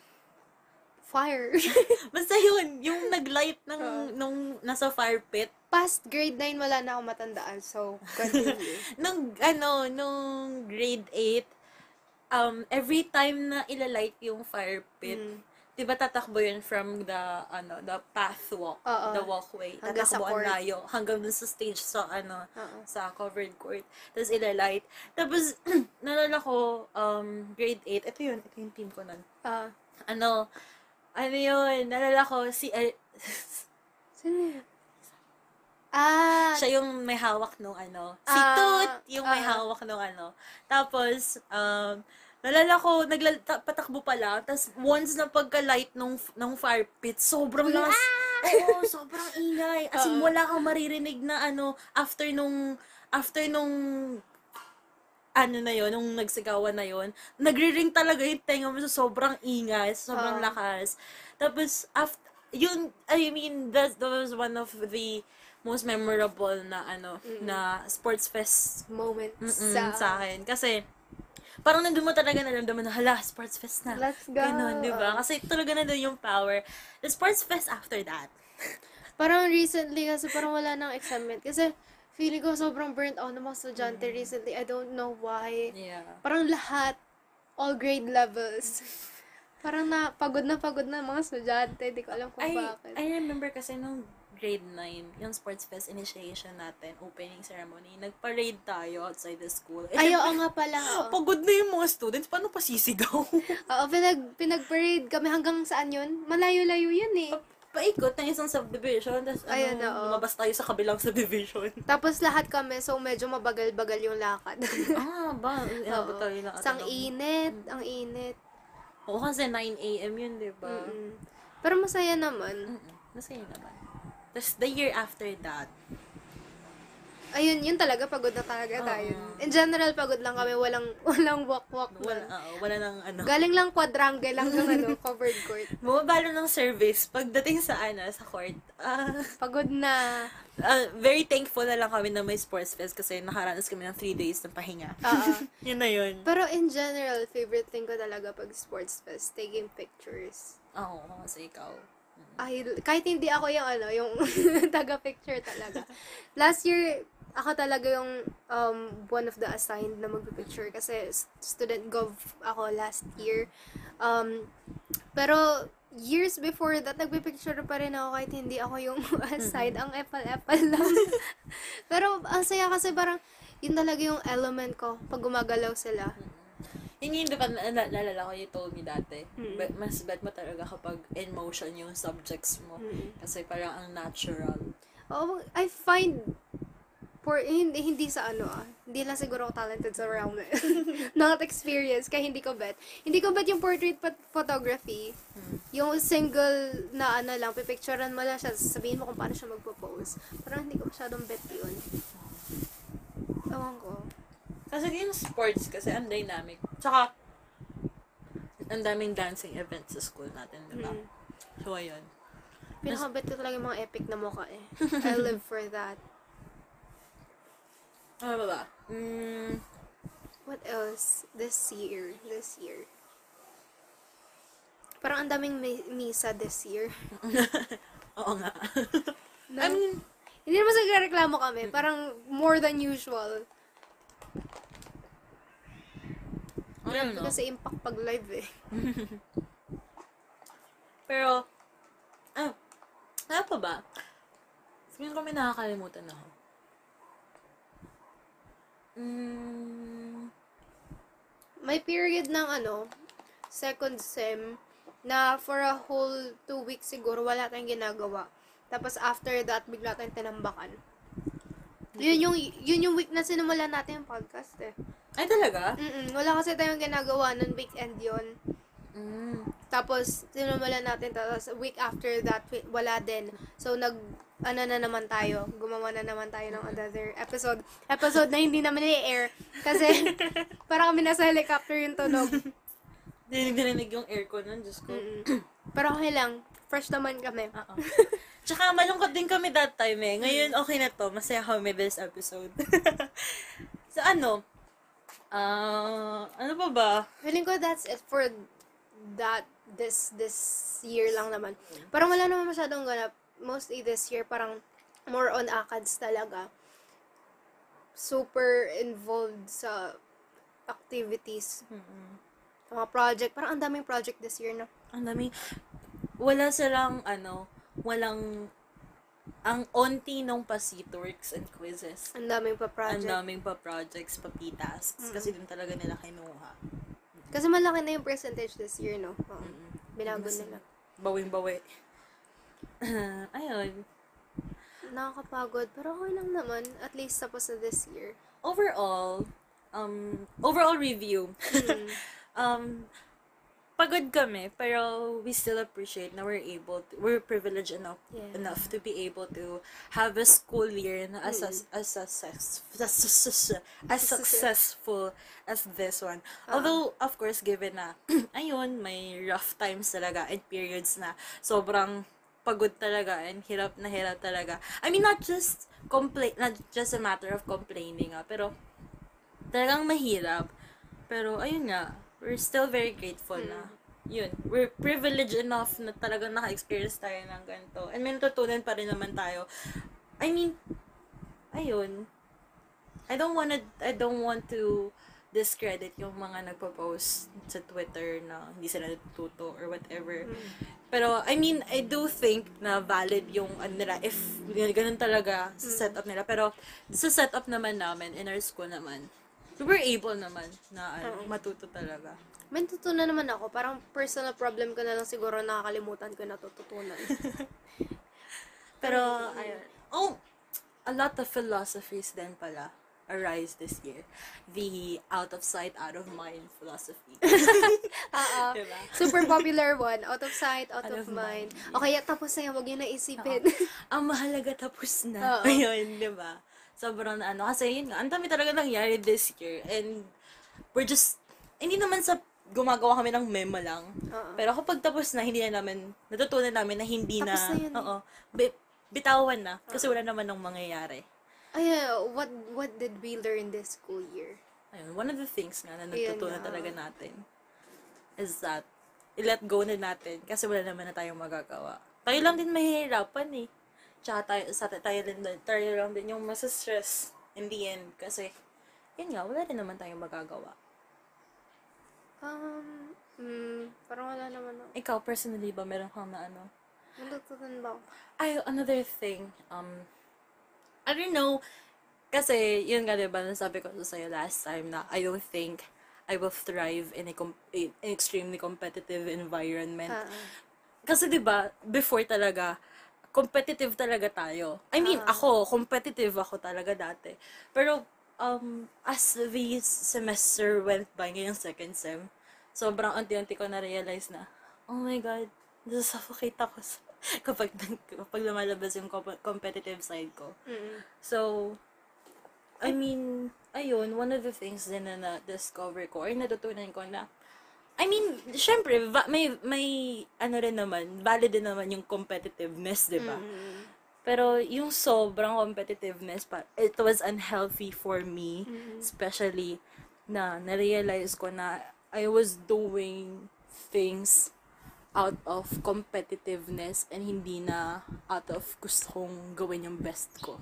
Fire. Basta yun, yung nag-light ng, Oo. nung nasa fire pit. Past grade 9, wala na akong matandaan. So, continue. Nung, ano, nung grade 8, um, every time na ilalight yung fire pit, Mm. di ba tatakbo yun from the, ano, the path walk, Oo. the walkway. Hanggang sa Tatakbo ang court. layo, hanggang dun sa stage sa, ano, Oo. sa covered court. Tapos ilalight. Tapos, nalala ko, um, grade 8, ito yun, ito yung team ko nun. Ah, Ano, ano yun, nalala ko, si, sino yun? Ah, siya yung may hawak nung ano. Si Ah, Toot, yung may ah. hawak nung ano. Tapos, um, nalala ko, naglal- ta- patakbo pa lang. Tapos, once na pagka-light nung, nung fire pit, sobrang lakas. Oo, sobrang ingay. As in, Oo. wala kang maririnig na ano, after nung, after nung, ano na yon nung nagsigawan na yon nagri-ring talaga yung tenga mo sa sobrang ingay, sobrang Oo. lakas. Tapos, after, yun, I mean, that, that was one of the most memorable na, ano, na sports fest moment sa... sa akin. Kasi, parang nandun mo talaga naramdaman na, hala, sports fest na. Let's go. Ganon, di ba? Kasi talaga nandun yung power. The sports fest after that. Parang recently kasi parang wala nang excitement. Kasi feeling ko sobrang burnt out ng mga estudyante recently. I don't know why. Yeah. Parang lahat, all grade levels. parang na, pagod na pagod na mga estudyante. Hindi ko alam kung I, bakit. I remember kasi nung grade 9, yung sports fest initiation natin, opening ceremony, nag-parade tayo outside the school. Eh, Ay, oo nga pala. oo. Pagod na yung mga students, paano pa sisigaw? Oo, pinag, pinag-parade kami hanggang saan yun? Malayo-layo yun eh. Paikot na isang subdivision, tapos Ayun, ano, oo. lumabas tayo sa kabilang subdivision. Tapos lahat kami, so medyo mabagal-bagal yung lakad. ah, ba? Inabot Oo. tayo na. Sang init, ang init. Oo, kasi 9 a.m. yun, di ba? Mm-mm. Pero masaya naman. Mm-mm. Masaya naman. Tapos the year after that, Ayun, yun talaga, pagod na talaga Oo. tayo. In general, pagod lang kami, walang walang walk-walk wala, na. oo, wala nang ano. Galing lang quadrangle lang ng ano, covered court. Bumabalo ng service pagdating sa ano, sa court. Ah, Pagod na. ah, very thankful na lang kami na may sports fest kasi nakaranas kami ng 3 days ng pahinga. Oo. yun na yun. Pero in general, favorite thing ko talaga pag sports fest, taking pictures. Oo, kasi ikaw. Ay, kahit hindi ako yung ano, yung taga-picture talaga. Last year, ako talaga yung um, one of the assigned na magpipicture kasi student gov ako last year. Um, pero years before that, nagpipicture pa rin ako kahit hindi ako yung assigned. Ang epal-epal lang. pero ang saya kasi parang yun talaga yung element ko pag gumagalaw sila. Yun yung, di ba, na- na- naalala ko, you told me dati, Mm. bet, mas bet mo talaga kapag in motion yung subjects mo. Mm. Kasi parang ang natural. Oh, I find for hindi hindi sa ano ah. Hindi lang siguro ako talented sa realm na. Not experience kaya hindi ko bet. Hindi ko bet yung portrait phot- photography. Hmm. Yung single na ano lang, pipicturean mo lang siya, sabihin mo kung paano siya magpo-pose. Parang hindi ko masyadong bet yun. Ewan ko. Kasi yung sports kasi ang dynamic. Tsaka, ang daming dancing events sa school natin, di ba? Mm. So, ayun. Pinaka-bet ko talaga yung mga epic na mukha eh. I live for that. Ano ba ba? Mm, What else? This year. This year. Parang ang daming mi- misa this year. oo nga. No? I mean, Hindi naman sa reklamo kami. Parang more than usual. I don't know. Kasi impact pag live eh. Pero, ah, ano pa ba? Sabihin ko may nakakalimutan ako. Mm, May period ng ano, second sem, na for a whole two weeks siguro wala tayong ginagawa. Tapos after that, bigla tayong tinambakan. Yun yung, yun yung week na sinumulan natin yung podcast eh. ay talaga? Mm-mm, wala kasi tayong ginagawa nun, weekend yun. Mm. Tapos, sinumulan natin, tapos week after that, wala din. So, nag, ano na naman tayo, gumawa na naman tayo ng another episode. Episode na hindi naman i-air. Kasi, parang kami nasa helicopter yung tunog. Dinig-dinig yung aircon nun, Diyos ko. Mm-mm. Pero okay lang, fresh naman kami. Oo. Tsaka malungkot din kami that time eh. Ngayon, okay na to. Masaya kami this episode. Sa ano? Ah, ano pa ba? Feeling ko that's it for that this this year lang naman. Parang wala naman masyadong ganap. Mostly this year, parang more on ACADS talaga. Super involved sa activities. Sa mga project. Parang ang daming project this year na. Ang dami. Wala silang, ano, walang, ang onti nung pasito works and quizzes. Ang daming pa Ang project. daming pa projects, pa p-tasks. Kasi dun talaga nila kinuha. Kasi malaki na yung percentage this year, no? Oo. Binago Mas- nila. Bawing-bawi. Ayun. Nakakapagod. Pero okay lang naman. At least tapos na this year. Overall, um, overall review. um, pagod kami, pero we still appreciate na we're able to, we're privileged enough Yeah. enough to be able to have a school year na as as as as, as, as successful as this one. Although of course given na ayun, may rough times talaga and periods na sobrang pagod talaga and hirap na hirap talaga. I mean not just complain not just a matter of complaining ah, pero talagang mahirap. Pero ayun nga, we're still very grateful na yun, we're privileged enough na talagang naka-experience tayo ng ganito. And may natutunan pa rin naman tayo. I mean, ayun, I don't wanna, I don't want to discredit yung mga nagpo-post sa Twitter na hindi sila natututo or whatever. Pero, I mean, I do think na valid yung ano nila, if ganun talaga sa setup nila. Pero, sa setup naman namin, in our school naman, were able naman na ano, matuto talaga. May tutunan naman ako. Parang personal problem ko na lang siguro nakakalimutan ko na tututunan. Pero, ayun. Oh, a lot of philosophies din pala arise this year. The out of sight, out of mind philosophy. Oo. diba? Super popular one. Out of sight, out, Out of, of mind. mind. O kaya tapos na yan, huwag yun naisipin. Ang mahalaga tapos na. Oo. Ayun, di ba? Sobrang ano. Kasi yun nga, ang dami talaga nangyari this year. And we're just, hindi naman sa gumagawa kami ng memo lang. Oo. Pero kapag tapos na, hindi na namin, natutunan namin na hindi Tapos na, na yun eh. oo, bi- bitawan na. Kasi wala naman nang mangyayari. Ay, what what did we learn this school year? Ayun, one of the things nga na natutunan nga. talaga natin is that i-let go na natin kasi wala naman na tayong magagawa. Tayo lang din mahihirapan eh. Tsaka tayo, sa tayo, din, tayo lang din yung masa-stress in the end kasi yun nga, wala din naman tayong magagawa. Um, mm, parang wala naman ako. Ikaw, personally ba, meron kang na ano? Natutunan ba ako? Ay, another thing, um, I don't know, kasi, yun nga, diba, nasabi ko sa sa'yo last time na I don't think I will thrive in a com- in an extremely competitive environment. Ah, Kasi 'di ba, before talaga competitive talaga tayo. I mean, Ah. ako competitive ako talaga dati. Pero um as the semester went by ngayong second sem, sobrang unti-unti ko na realize na, oh my god, nasuffocate ako sa, kapag kapag lumalabas yung comp- competitive side ko. mm. So, I mean, ayun, one of the things din na na-discover ko, or natutunan ko na, I mean, syempre, va- may, may, ano rin naman, valid din naman yung competitiveness, di ba? Mm. Pero yung sobrang competitiveness, pa, it was unhealthy for me, especially na na-realize ko na I was doing things out of competitiveness and hindi na out of gusto kong gawin yung best ko.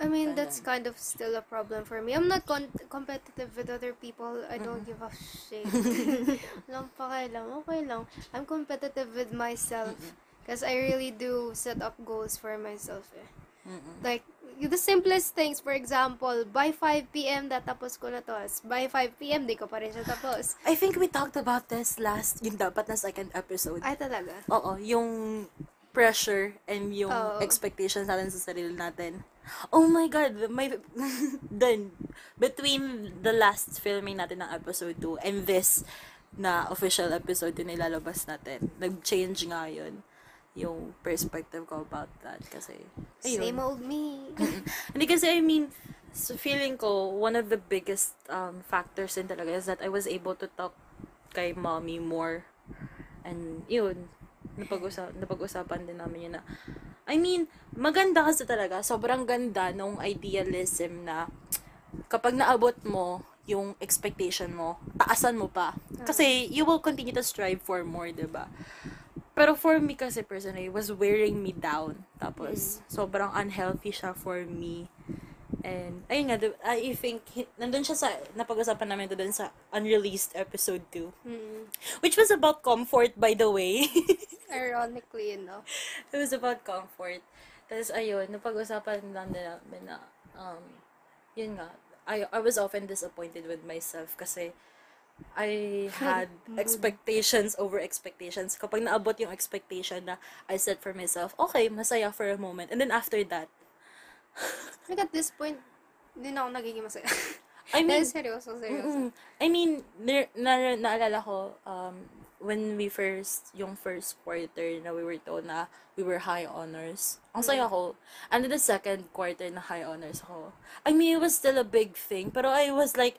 I mean, that's kind of still a problem for me. I'm not con- competitive with other people. I don't give a shit. lang pakialam. Okay lang. I'm competitive with myself. Because I really do set up goals for myself eh. Like, the simplest things, for example, by 5 p.m. tatapos ko na to. As By 5 p.m. di ko pa rin siya tapos. I think we talked about this last, yung dapat na second episode. Ay, talaga. Oo, yung pressure and yung Oo. expectations natin sa sarili natin. Oh my God, my, then, between the last filming natin ng episode 2 and this na official episode din nilalabas natin, nag-change nga yun yung perspective ko about that. Kasi, ayun. Same old me. Hindi kasi, I mean, so feeling ko, one of the biggest um, factors din talaga is that I was able to talk kay mommy more. And, yun, napag-usap, napag-usapan din namin yun na, I mean, maganda kasi talaga, sobrang ganda nung idealism na kapag naabot mo yung expectation mo, taasan mo pa. Kasi you will continue to strive for more, 'di ba? Pero for me kasi personally, it was wearing me down. Tapos, sobrang unhealthy siya for me. And, ayun nga, I think, hi- nandun siya sa, napag-usapan namin doon sa unreleased episode 2. Mm. Which was about comfort, by the way. Ironically, no? It was about comfort. Tapos, ayun, napag-usapan lang din namin na, um, yun nga, I, I was often disappointed with myself kasi I had expectations over expectations. Kapag naabot yung expectation na I set for myself, okay, masaya for a moment. And then after that, Like at this point, hindi na ako nagiging masaya. I mean, seryoso, seryoso. Mm-mm. I mean, na, na, naalala ko, um, when we first, yung first quarter na we were told na we were high honors. Ang saya ko. And then the second quarter na high honors ako. I mean, it was still a big thing. Pero I was like,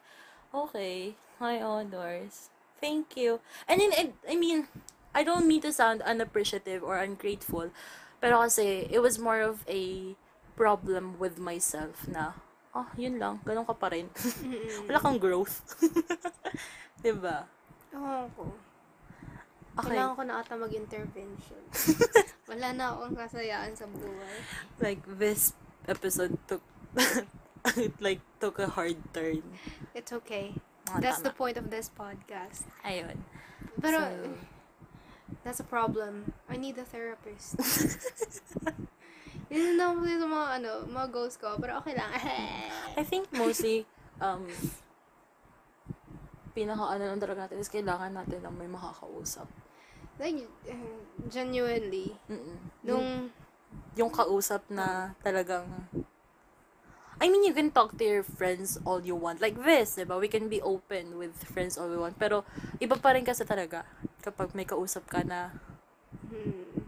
okay, high honors. Thank you. And then, it, I mean, I don't mean to sound unappreciative or ungrateful. Pero kasi, it was more of a problem with myself na, oh, yun lang, ganun ka pa rin. Wala kang growth. 'Di ba? Oo ko. Okay. Kailangan ko na ata mag-intervention. Wala na akong kasayaan sa buhay. Like this episode took it like took a hard turn. It's okay. Ah, That's the tama. point of this podcast. Ayun. Pero, So- that's a problem. I need a therapist. Yun na ako sa mga, ano, mga goals ko. Pero okay lang. I think mostly um pinaka ano lang talaga natin is kailangan natin ng may makakausap. like, uh, genuinely. Mm-mm. Yung, Nung, yung kausap na talagang I mean, you can talk to your friends all you want. Like this, diba? We can be open with friends all we want. Pero, iba pa rin kasi talaga kapag may kausap ka na, hmm,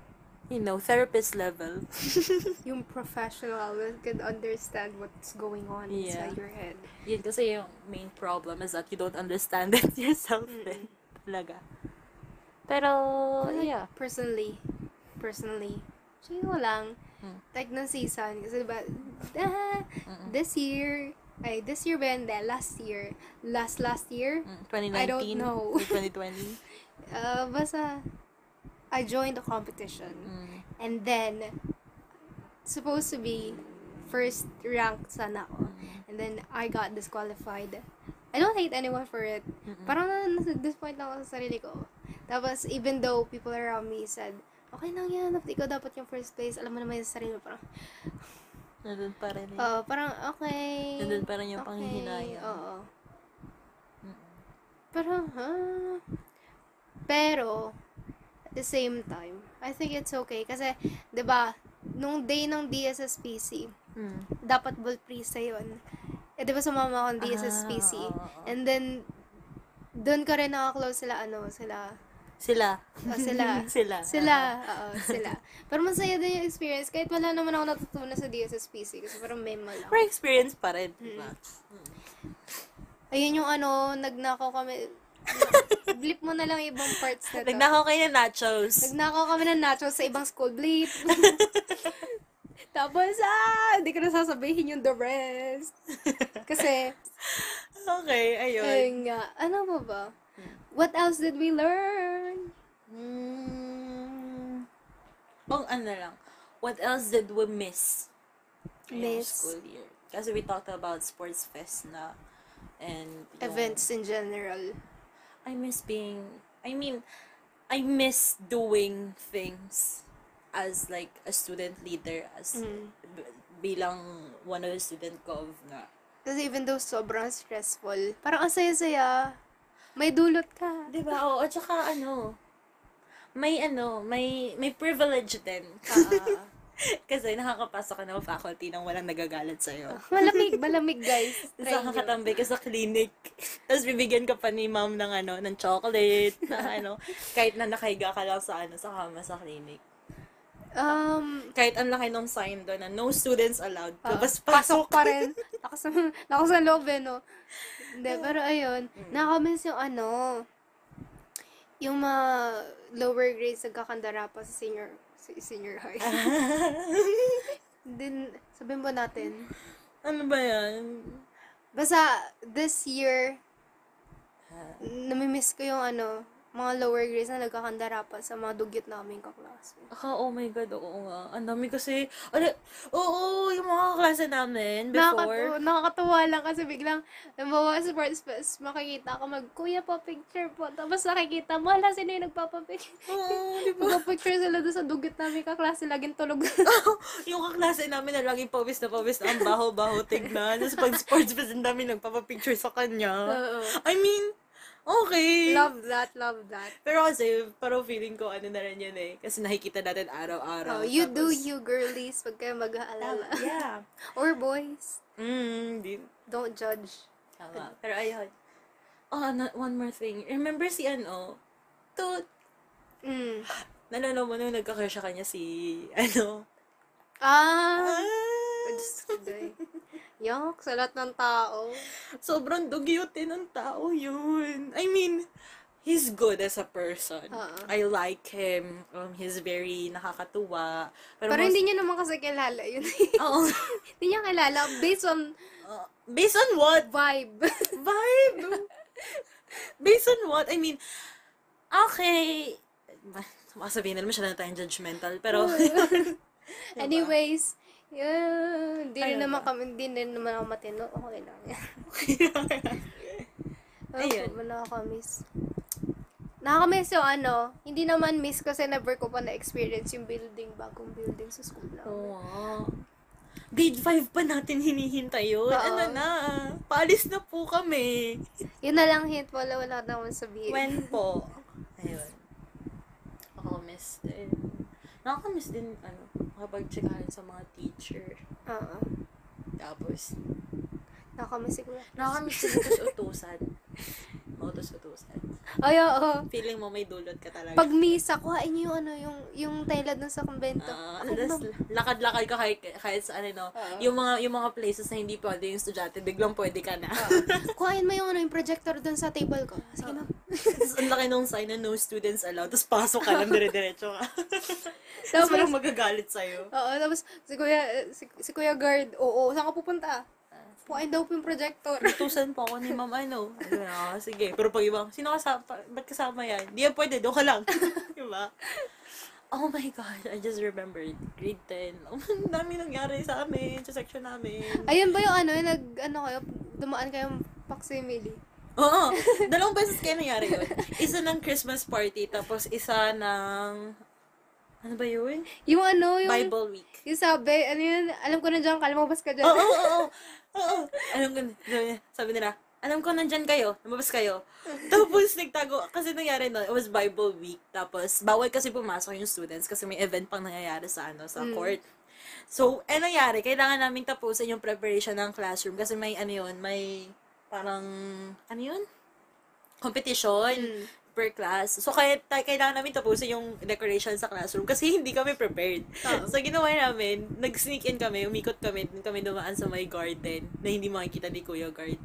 you know, therapist level. yung professional can understand what's going on inside Yeah. your head. Yun kasi yung main problem is that you don't understand it yourself eh. Talaga. Pero, Like, yeah. Personally, personally, siguro lang, Hmm. like ng season, kasi diba, ah, this year, ay, this year ba yun? Hindi, last year, last last year, Mm, 2019 I don't know. or 2020. uh, basta, I joined the competition. Mm. And then, supposed to be first ranked sana ako. And then, I got disqualified. I don't hate anyone for it. Parang na, nasa this point lang ako sa sarili ko. Tapos, even though people around me said, okay lang yan, ikaw dapat yung first place, alam mo naman yung sarili mo, parang, Nandun pa rin eh. uh, parang, okay. Nandun pa rin yung okay, panghihinayang. Oo. Pero, ha? Pero, at the same time, I think it's okay. Kasi, di ba, nung day ng DSSPC, Mm. dapat bulprisa yun. Eh, di ba sumama ako ng DSSPC? Ah, oo, oo. And then, doon ko rin nakaklose sila, ano, sila, Sila. oh, sila, sila. sila, oo, sila. Pero masaya din yung experience, kahit wala naman ako natutunan sa DSSPC, kasi parang memo lang. For experience pa rin, diba? Ayun yung ano, nagnakaw kami, blip mo na lang ibang parts na to. Nagnakaw kayo ng nachos. Nagnakaw kami ng nachos sa ibang school, blip. Tapos, ah, hindi ko na sasabihin yung the rest. Kasi, okay, ayun. ayun nga, ano ba ba? What else did we learn? Mm. Bang ano lang. What else did we miss? Miss. school year? Kasi we talked about sports fest na and yung- Events in general. I miss being I mean I miss doing things as like a student leader as Mm. b- bilang one of the student gov na Kasi even though sobrang stressful, parang ang saya-saya. May dulot ka. Ba? Oo, at saka ano, may ano, may may privilege din. Ah. Kasi nakakapasok ka ng faculty nang walang nagagalit sa'yo. malamig, malamig guys. Try Tapos nyo. kakatambi ka sa clinic. Tapos bibigyan ka pa ni ma'am ng ano, ng chocolate, na ano, kahit na nakahiga ka lang sa ano, sa kama sa clinic. Um, Kahit ang laki ng sign doon na no students allowed. ah, Tapos pasok pasok. pa rin. Lakas ng, lakas ng loob eh, no? Hindi, pero ayun, Mm. nakamiss yung ano, yung mga lower grades nagkakandara pa sa senior, senior high. Then, sabihin ba natin? ano ba yan? Basta, this year, Ah. namimiss ko yung ano, mga lower grades na nagkakandara pa sa mga dugyot namin kaklase. Ah, oh my God, oo nga. Ang dami kasi, ano, oo, yung mga klase namin before. Nakakatu- nakakatuwa lang kasi biglang, nabawa sa sports fest, makikita ka mag, kuya pa picture po. Tapos nakikita mo, hala, sino yung nagpapapicture? Oo, di ba? Magpapicture sila doon sa dugyot namin kaklase, laging tulog. yung kaklase namin na laging pawis na pawis na ang baho-baho tignan. Tapos pag sports fest, ang dami nagpapapicture sa kanya. Oo. I mean, okay. love that, love that. Pero kasi, parang feeling ko, ano na rin yun eh. Kasi nakikita natin araw-araw. Oh, you do Tapos- you, girlies, pag kayo mag-aalala. Yeah. Or boys, Mm, di. don't judge. Tama. Pero ayun. Oh, na- one more thing. Remember si ano? Toot. Mm. Nalala mo nung nagka-crush sa kanya si, ano? Ah! Ah, Diyos ko, Yak, sa lahat ng tao. sobrang dugyutin ng tao yun. I mean, he's good as a person. Oo. I like him. Um, he's very nakakatuwa. Pero, Pero most- hindi niya naman kasi kilala yun. Oo. hindi niya kilala based on Uh, based on what? vibe. Vibe! based on what? I mean, okay. Makasabihin na naman siya na tayong judgmental. Pero, Anyways, yeah, hindi rin naman kami, hindi rin naman ako matino. Okay lang yan. Ayun. Ayun. Wala nakakamiss. Nakakamiss yung ano, hindi naman miss kasi never ko pa na-experience yung building, bagong building sa school namin. Oo. nga. Grade 5 pa natin hinihintay yun. Oo. Ano na? Paalis na po kami. Yun na lang hint, wala wala na akong sabihin. When po? Ayun. Ako miss din. Nakakamiss din, ano, makapag-checkahan sa mga teacher. Oo. Tapos, Nakakamiss siguro. nakakamiss din utos-utusan. Utos-utusan. Ay, oo. Feeling mo may dulot ka talaga. Pag misa, kuhain niyo yung ano, yung, yung tela dun sa kumbento. Tapos ba? lakad-lakad ka kahit, kahit sa ano, no, Oo. yung mga yung mga places na hindi pwede yung estudyante, biglang pwede ka na. kuhain mo yung ano, yung projector dun sa table ko. Sige na. Tapos ang laki nung sign na no students allowed, tapos pasok ka lang dire-diretso ka. tapos Tapos- walang magagalit sa'yo. Oo, tapos si Kuya, si, si Kuya Guard, oo, saan ka pupunta? Kuhain daw po yung projector. Tutusan po ako ni ma'am ano. Ayun, ah, sige. Pero pag ibang, sino kasama, ba't kasama yan? Di yan pwede, doon ka lang. diba? Oh my God, I just remembered. Grade 10. Oh, ang dami nangyari sa amin, sa section namin. Ayun ba yung ano, yung nag, ano kayo, dumaan kayong proximity? Oo. Dalawang beses kayo nangyari yun. Isa ng Christmas party, tapos isa ng... Ano ba yun? Yung ano, yung, Bible week. yung sabi, ano yun, alam ko na dyan, kalmabas ka dyan. Oo, oo, oo. Alam ko, sabi- nila, alam ko nandyan kayo, lumabas kayo. Tapos nagtago, kasi nangyari no, it was Bible week. Tapos, bawal kasi pumasok yung students kasi may event pang nangyayari sa ano, sa court. So, eh nangyari, kailangan naming tapusin yung preparation ng classroom kasi may ano yun, may parang, ano yun? Competition per class. So, kaya tayo, kailangan namin tapusin yung decoration sa classroom kasi hindi kami prepared. So, ginawa namin, nag-sneak in kami, umikot kami, kami dumaan sa may garden na hindi makikita ni Kuya Guard.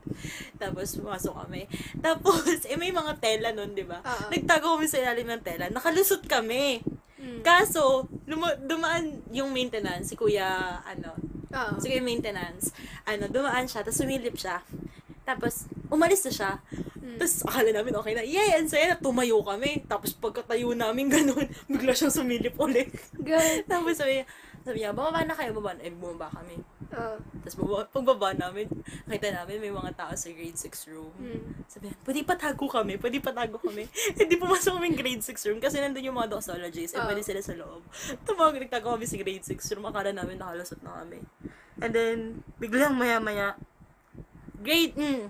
Tapos, pumasok kami. Tapos, eh, may mga tela nun, di ba? Nagtago kami sa ilalim ng tela. Nakalusot kami. Mm. Kaso, luma- dumaan yung maintenance, si Kuya, ano, Oo. Sige, maintenance. Ano, dumaan siya, tapos sumilip siya. Tapos, umalis na siya. Tapos, akala namin okay na. Yay! Ang saya na. Tumayo kami. Tapos, pagkatayo namin ganun, bigla siyang sumilip ulit. Good. tapos, sabi niya, sabi niya, bumaba na kayo, bumaba na. Eh, bumaba kami. Oo. Tapos, bumaba, pagbaba namin, nakita namin may mga tao sa grade 6 room. Mm. Sabi niya, pwede patago kami, pwede patago kami. Hindi pumasok kami grade 6 room kasi nandun yung mga doxologists. Eh, Oo. pwede sila sa loob. Tumawag, nagtago kami sa grade 6 room. Akala namin nakalusot na kami. And then, biglang maya-maya, grade, mm,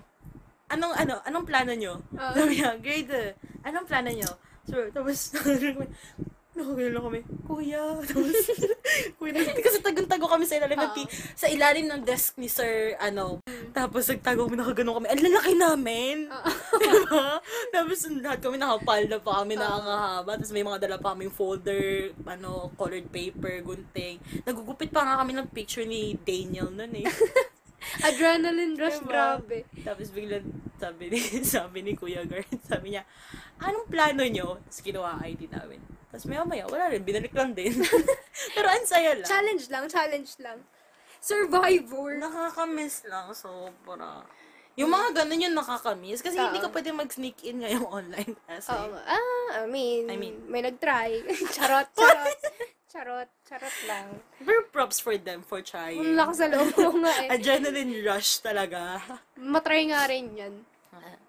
anong, ano, anong plano nyo? Oo. Sabi niya, grade, uh, anong plano nyo? So, tapos, nakagano lang kami, kuya, tapos, kuya, kasi tagong-tago kami sa ilalim ng pi- sa ilalim ng desk ni Sir, ano, tapos nagtago kami, nakagano kami, ang lalaki namin! diba? Tapos lahat kami nakapalda pa kami na ang haba, tapos may mga dala pa kaming folder, ano, colored paper, gunting. Nagugupit pa nga kami ng picture ni Daniel nun eh. Adrenaline rush, Diba? grabe. Tapos biglang sabi ni, sabi ni Kuya Guard, sabi niya, anong plano nyo? Tapos kinuha ID namin. Tapos maya maya, wala rin, binalik lang din. Pero ang saya lang. Challenge lang, challenge lang. Survivor. Nakakamiss lang, sobra. Yung mga ganun yung nakakamiss. Kasi hindi ka pwede mag-sneak in ngayong online class. Oo. Ah, I mean, I mean- may nag-try. charot, charot. Charot, charot lang. Pero props for them for Ang trying. lakas sa loob ko nga eh. Adrenaline rush talaga. Matry nga rin yan.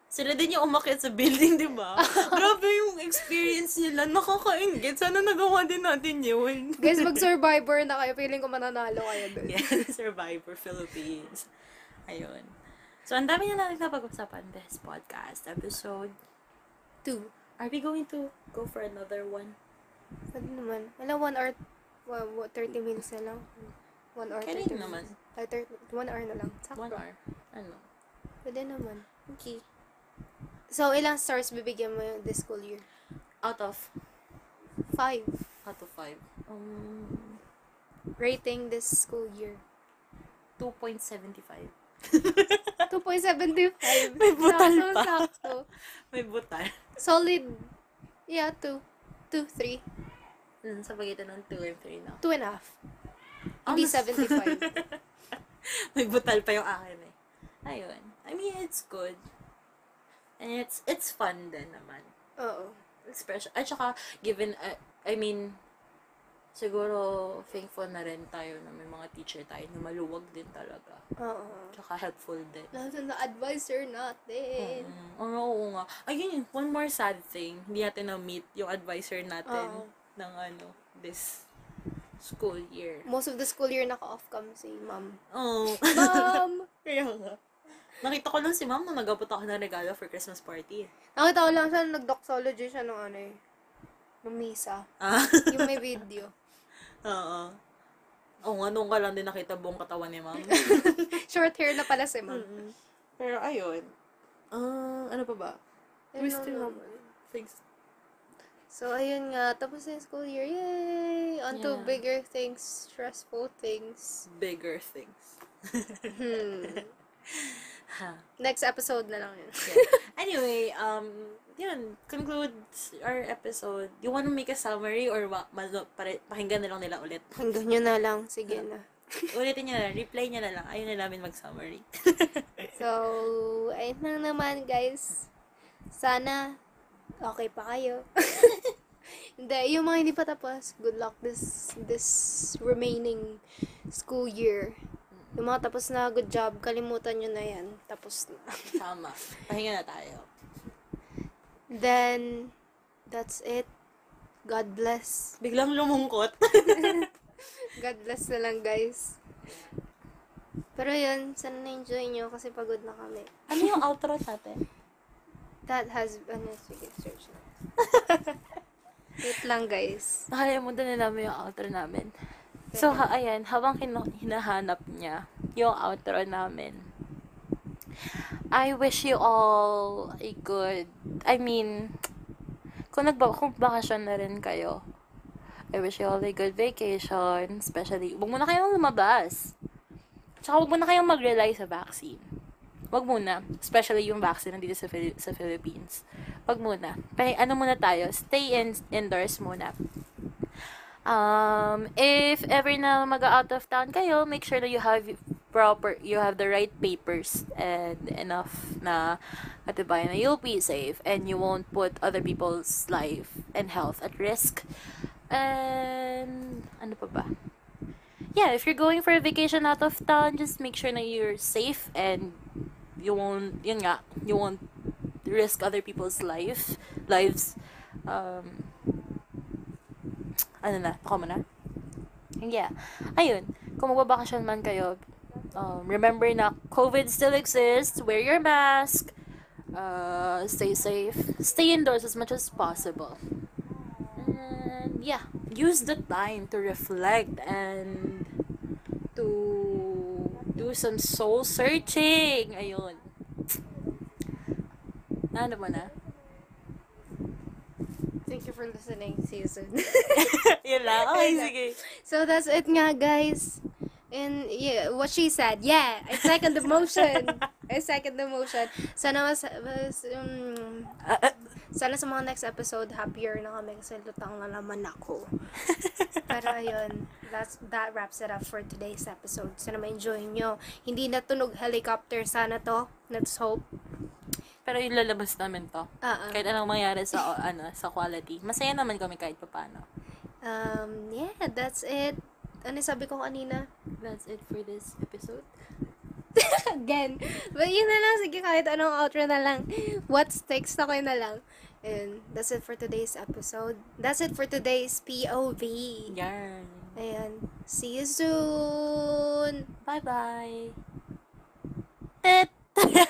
Sila din yung umakyat sa building, di ba? Grabe yung experience nila. Nakakaingit. Sana nagawa din natin yun. Guys, mag-survivor na kayo. Feeling ko mananalo kayo dun. Yeah, Survivor Philippines. Ayun. So, ang dami na natin napag-usapan this podcast episode. Two. Are we going to go for another one? Pwede naman. Wala, one hour, wa- wa- 30 minutes na lang. One hour, Kaya 30 rin naman. minutes. Ay, 30, one hour na lang. Sakto. One hour. Ano? Pwede naman. Okay. So, ilang stars bibigyan mo this school year? Out of, Five. out of five. Um, Rating this school year. 2.75. 2.75. May butal sakto, pa. Sakto. May butal. Solid. Yeah, 2. 2, 3. Mm, sa pagitan ng 2 and 3 na. 2 and a half. Hindi mas- 75. May butal pa yung akin eh. Ayun. I mean, it's good. And it's it's fun din naman. Oo. Expression. At saka, given, uh, I mean, siguro, thankful na rin tayo na may mga teacher tayo na maluwag din talaga. Oo. Tsaka helpful din. Lalo na advisor natin. Mm, oo, oo nga. Ayun, one more sad thing. Hindi natin na-meet yung advisor natin Oo. ng ano, this school year. Most of the school year naka-off cam si ma'am. Oh. Ma'am! Kaya nga. Nakita ko lang si ma'am nung nagabot ako ng regalo for Christmas party. Nakita ko lang siya, nag-doxology siya nung ano eh. Nung misa. Ah. Yung may video. Oo. Oo nga, nung ka lang din nakita buong katawan ni ma'am. Short hair na pala si ma'am. Mm-mm. Pero ayun. Ah, ano pa ba? Ayun We lang still have naman. things. So, ayun nga. Tapos na yung school year. Yay! On to Yeah. bigger things, stressful things. Bigger things. Hmm. Next episode na lang yun. Anyway, um, yun, concludes our episode. You wanna make a summary or wa, malo, pare, pakinggan na lang nila ulit? Hanggang nyo na lang. Sige na. Ulitin nyo na lang, reply nyo na lang. Ayun na namin mag-summary. So, ayun lang naman guys. Sana okay pa kayo. Hindi, yung mga hindi pa tapos, good luck this this remaining school year. Yung mga tapos na, good job. Kalimutan nyo na yan. Tapos na. Tama. Pahinga na tayo. Then, that's it. God bless. Biglang lumungkot. God bless na lang guys. Pero yun, sana na-enjoy nyo kasi pagod na kami. ano yung outro natin? That has, ano, sige, search na. Wait lang guys. Nakalimutan na namin yung outro namin. So, ha, ayan, habang hinahanap niya yung outro namin, I wish you all a good, I mean, kung nagba kung bakasyon na rin kayo, I wish you all a good vacation, especially, huwag muna kayong lumabas. Tsaka huwag muna kayong mag-rely sa vaccine. Huwag muna. Especially yung vaccine nandito sa, Phili- sa Philippines. Huwag muna. Pero ano muna tayo, stay in indoors muna. Um, if ever na mag-out of town kayo, make sure that you have proper, you have the right papers and enough na katibayan na you'll be safe and you won't put other people's life and health at risk. And, ano pa ba? Yeah, if you're going for a vacation out of town, just make sure that you're safe and you won't, yun nga, you won't risk other people's life, lives. Um, ano na, ako na? Yeah. Ayun, kung magbabakasyon man kayo, um, remember na COVID still exists, wear your mask, uh, stay safe, stay indoors as much as possible. And yeah, use the time to reflect and to do some soul searching. Ayun. Ano mo na? Thank you for listening. See you soon. Yun lang. Okay, sige. so that's it nga guys. And yeah, what she said. Yeah, I second the motion. I second the motion. Sana mas, mas um, Ah, ah, Sana sa mga next episode, happier na kami kasi lutang na naman ako. Pero ayun, that's, that wraps it up for today's episode. Sana ma-enjoy nyo. Hindi natunog helicopter sana to. Let's hope. Pero yung lalabas namin to. Ah. Kahit anong mangyari sa ano sa quality. Masaya naman kami kahit paano. Um, yeah, that's it. Ano sabi ko kanina? That's it for this episode. Again. But yun na lang. Sige, kahit anong outro na lang. What sticks na kayo na lang. And that's it for today's episode. That's it for today's POV. Yarn. Ayan. See you soon! Bye-bye. Tet!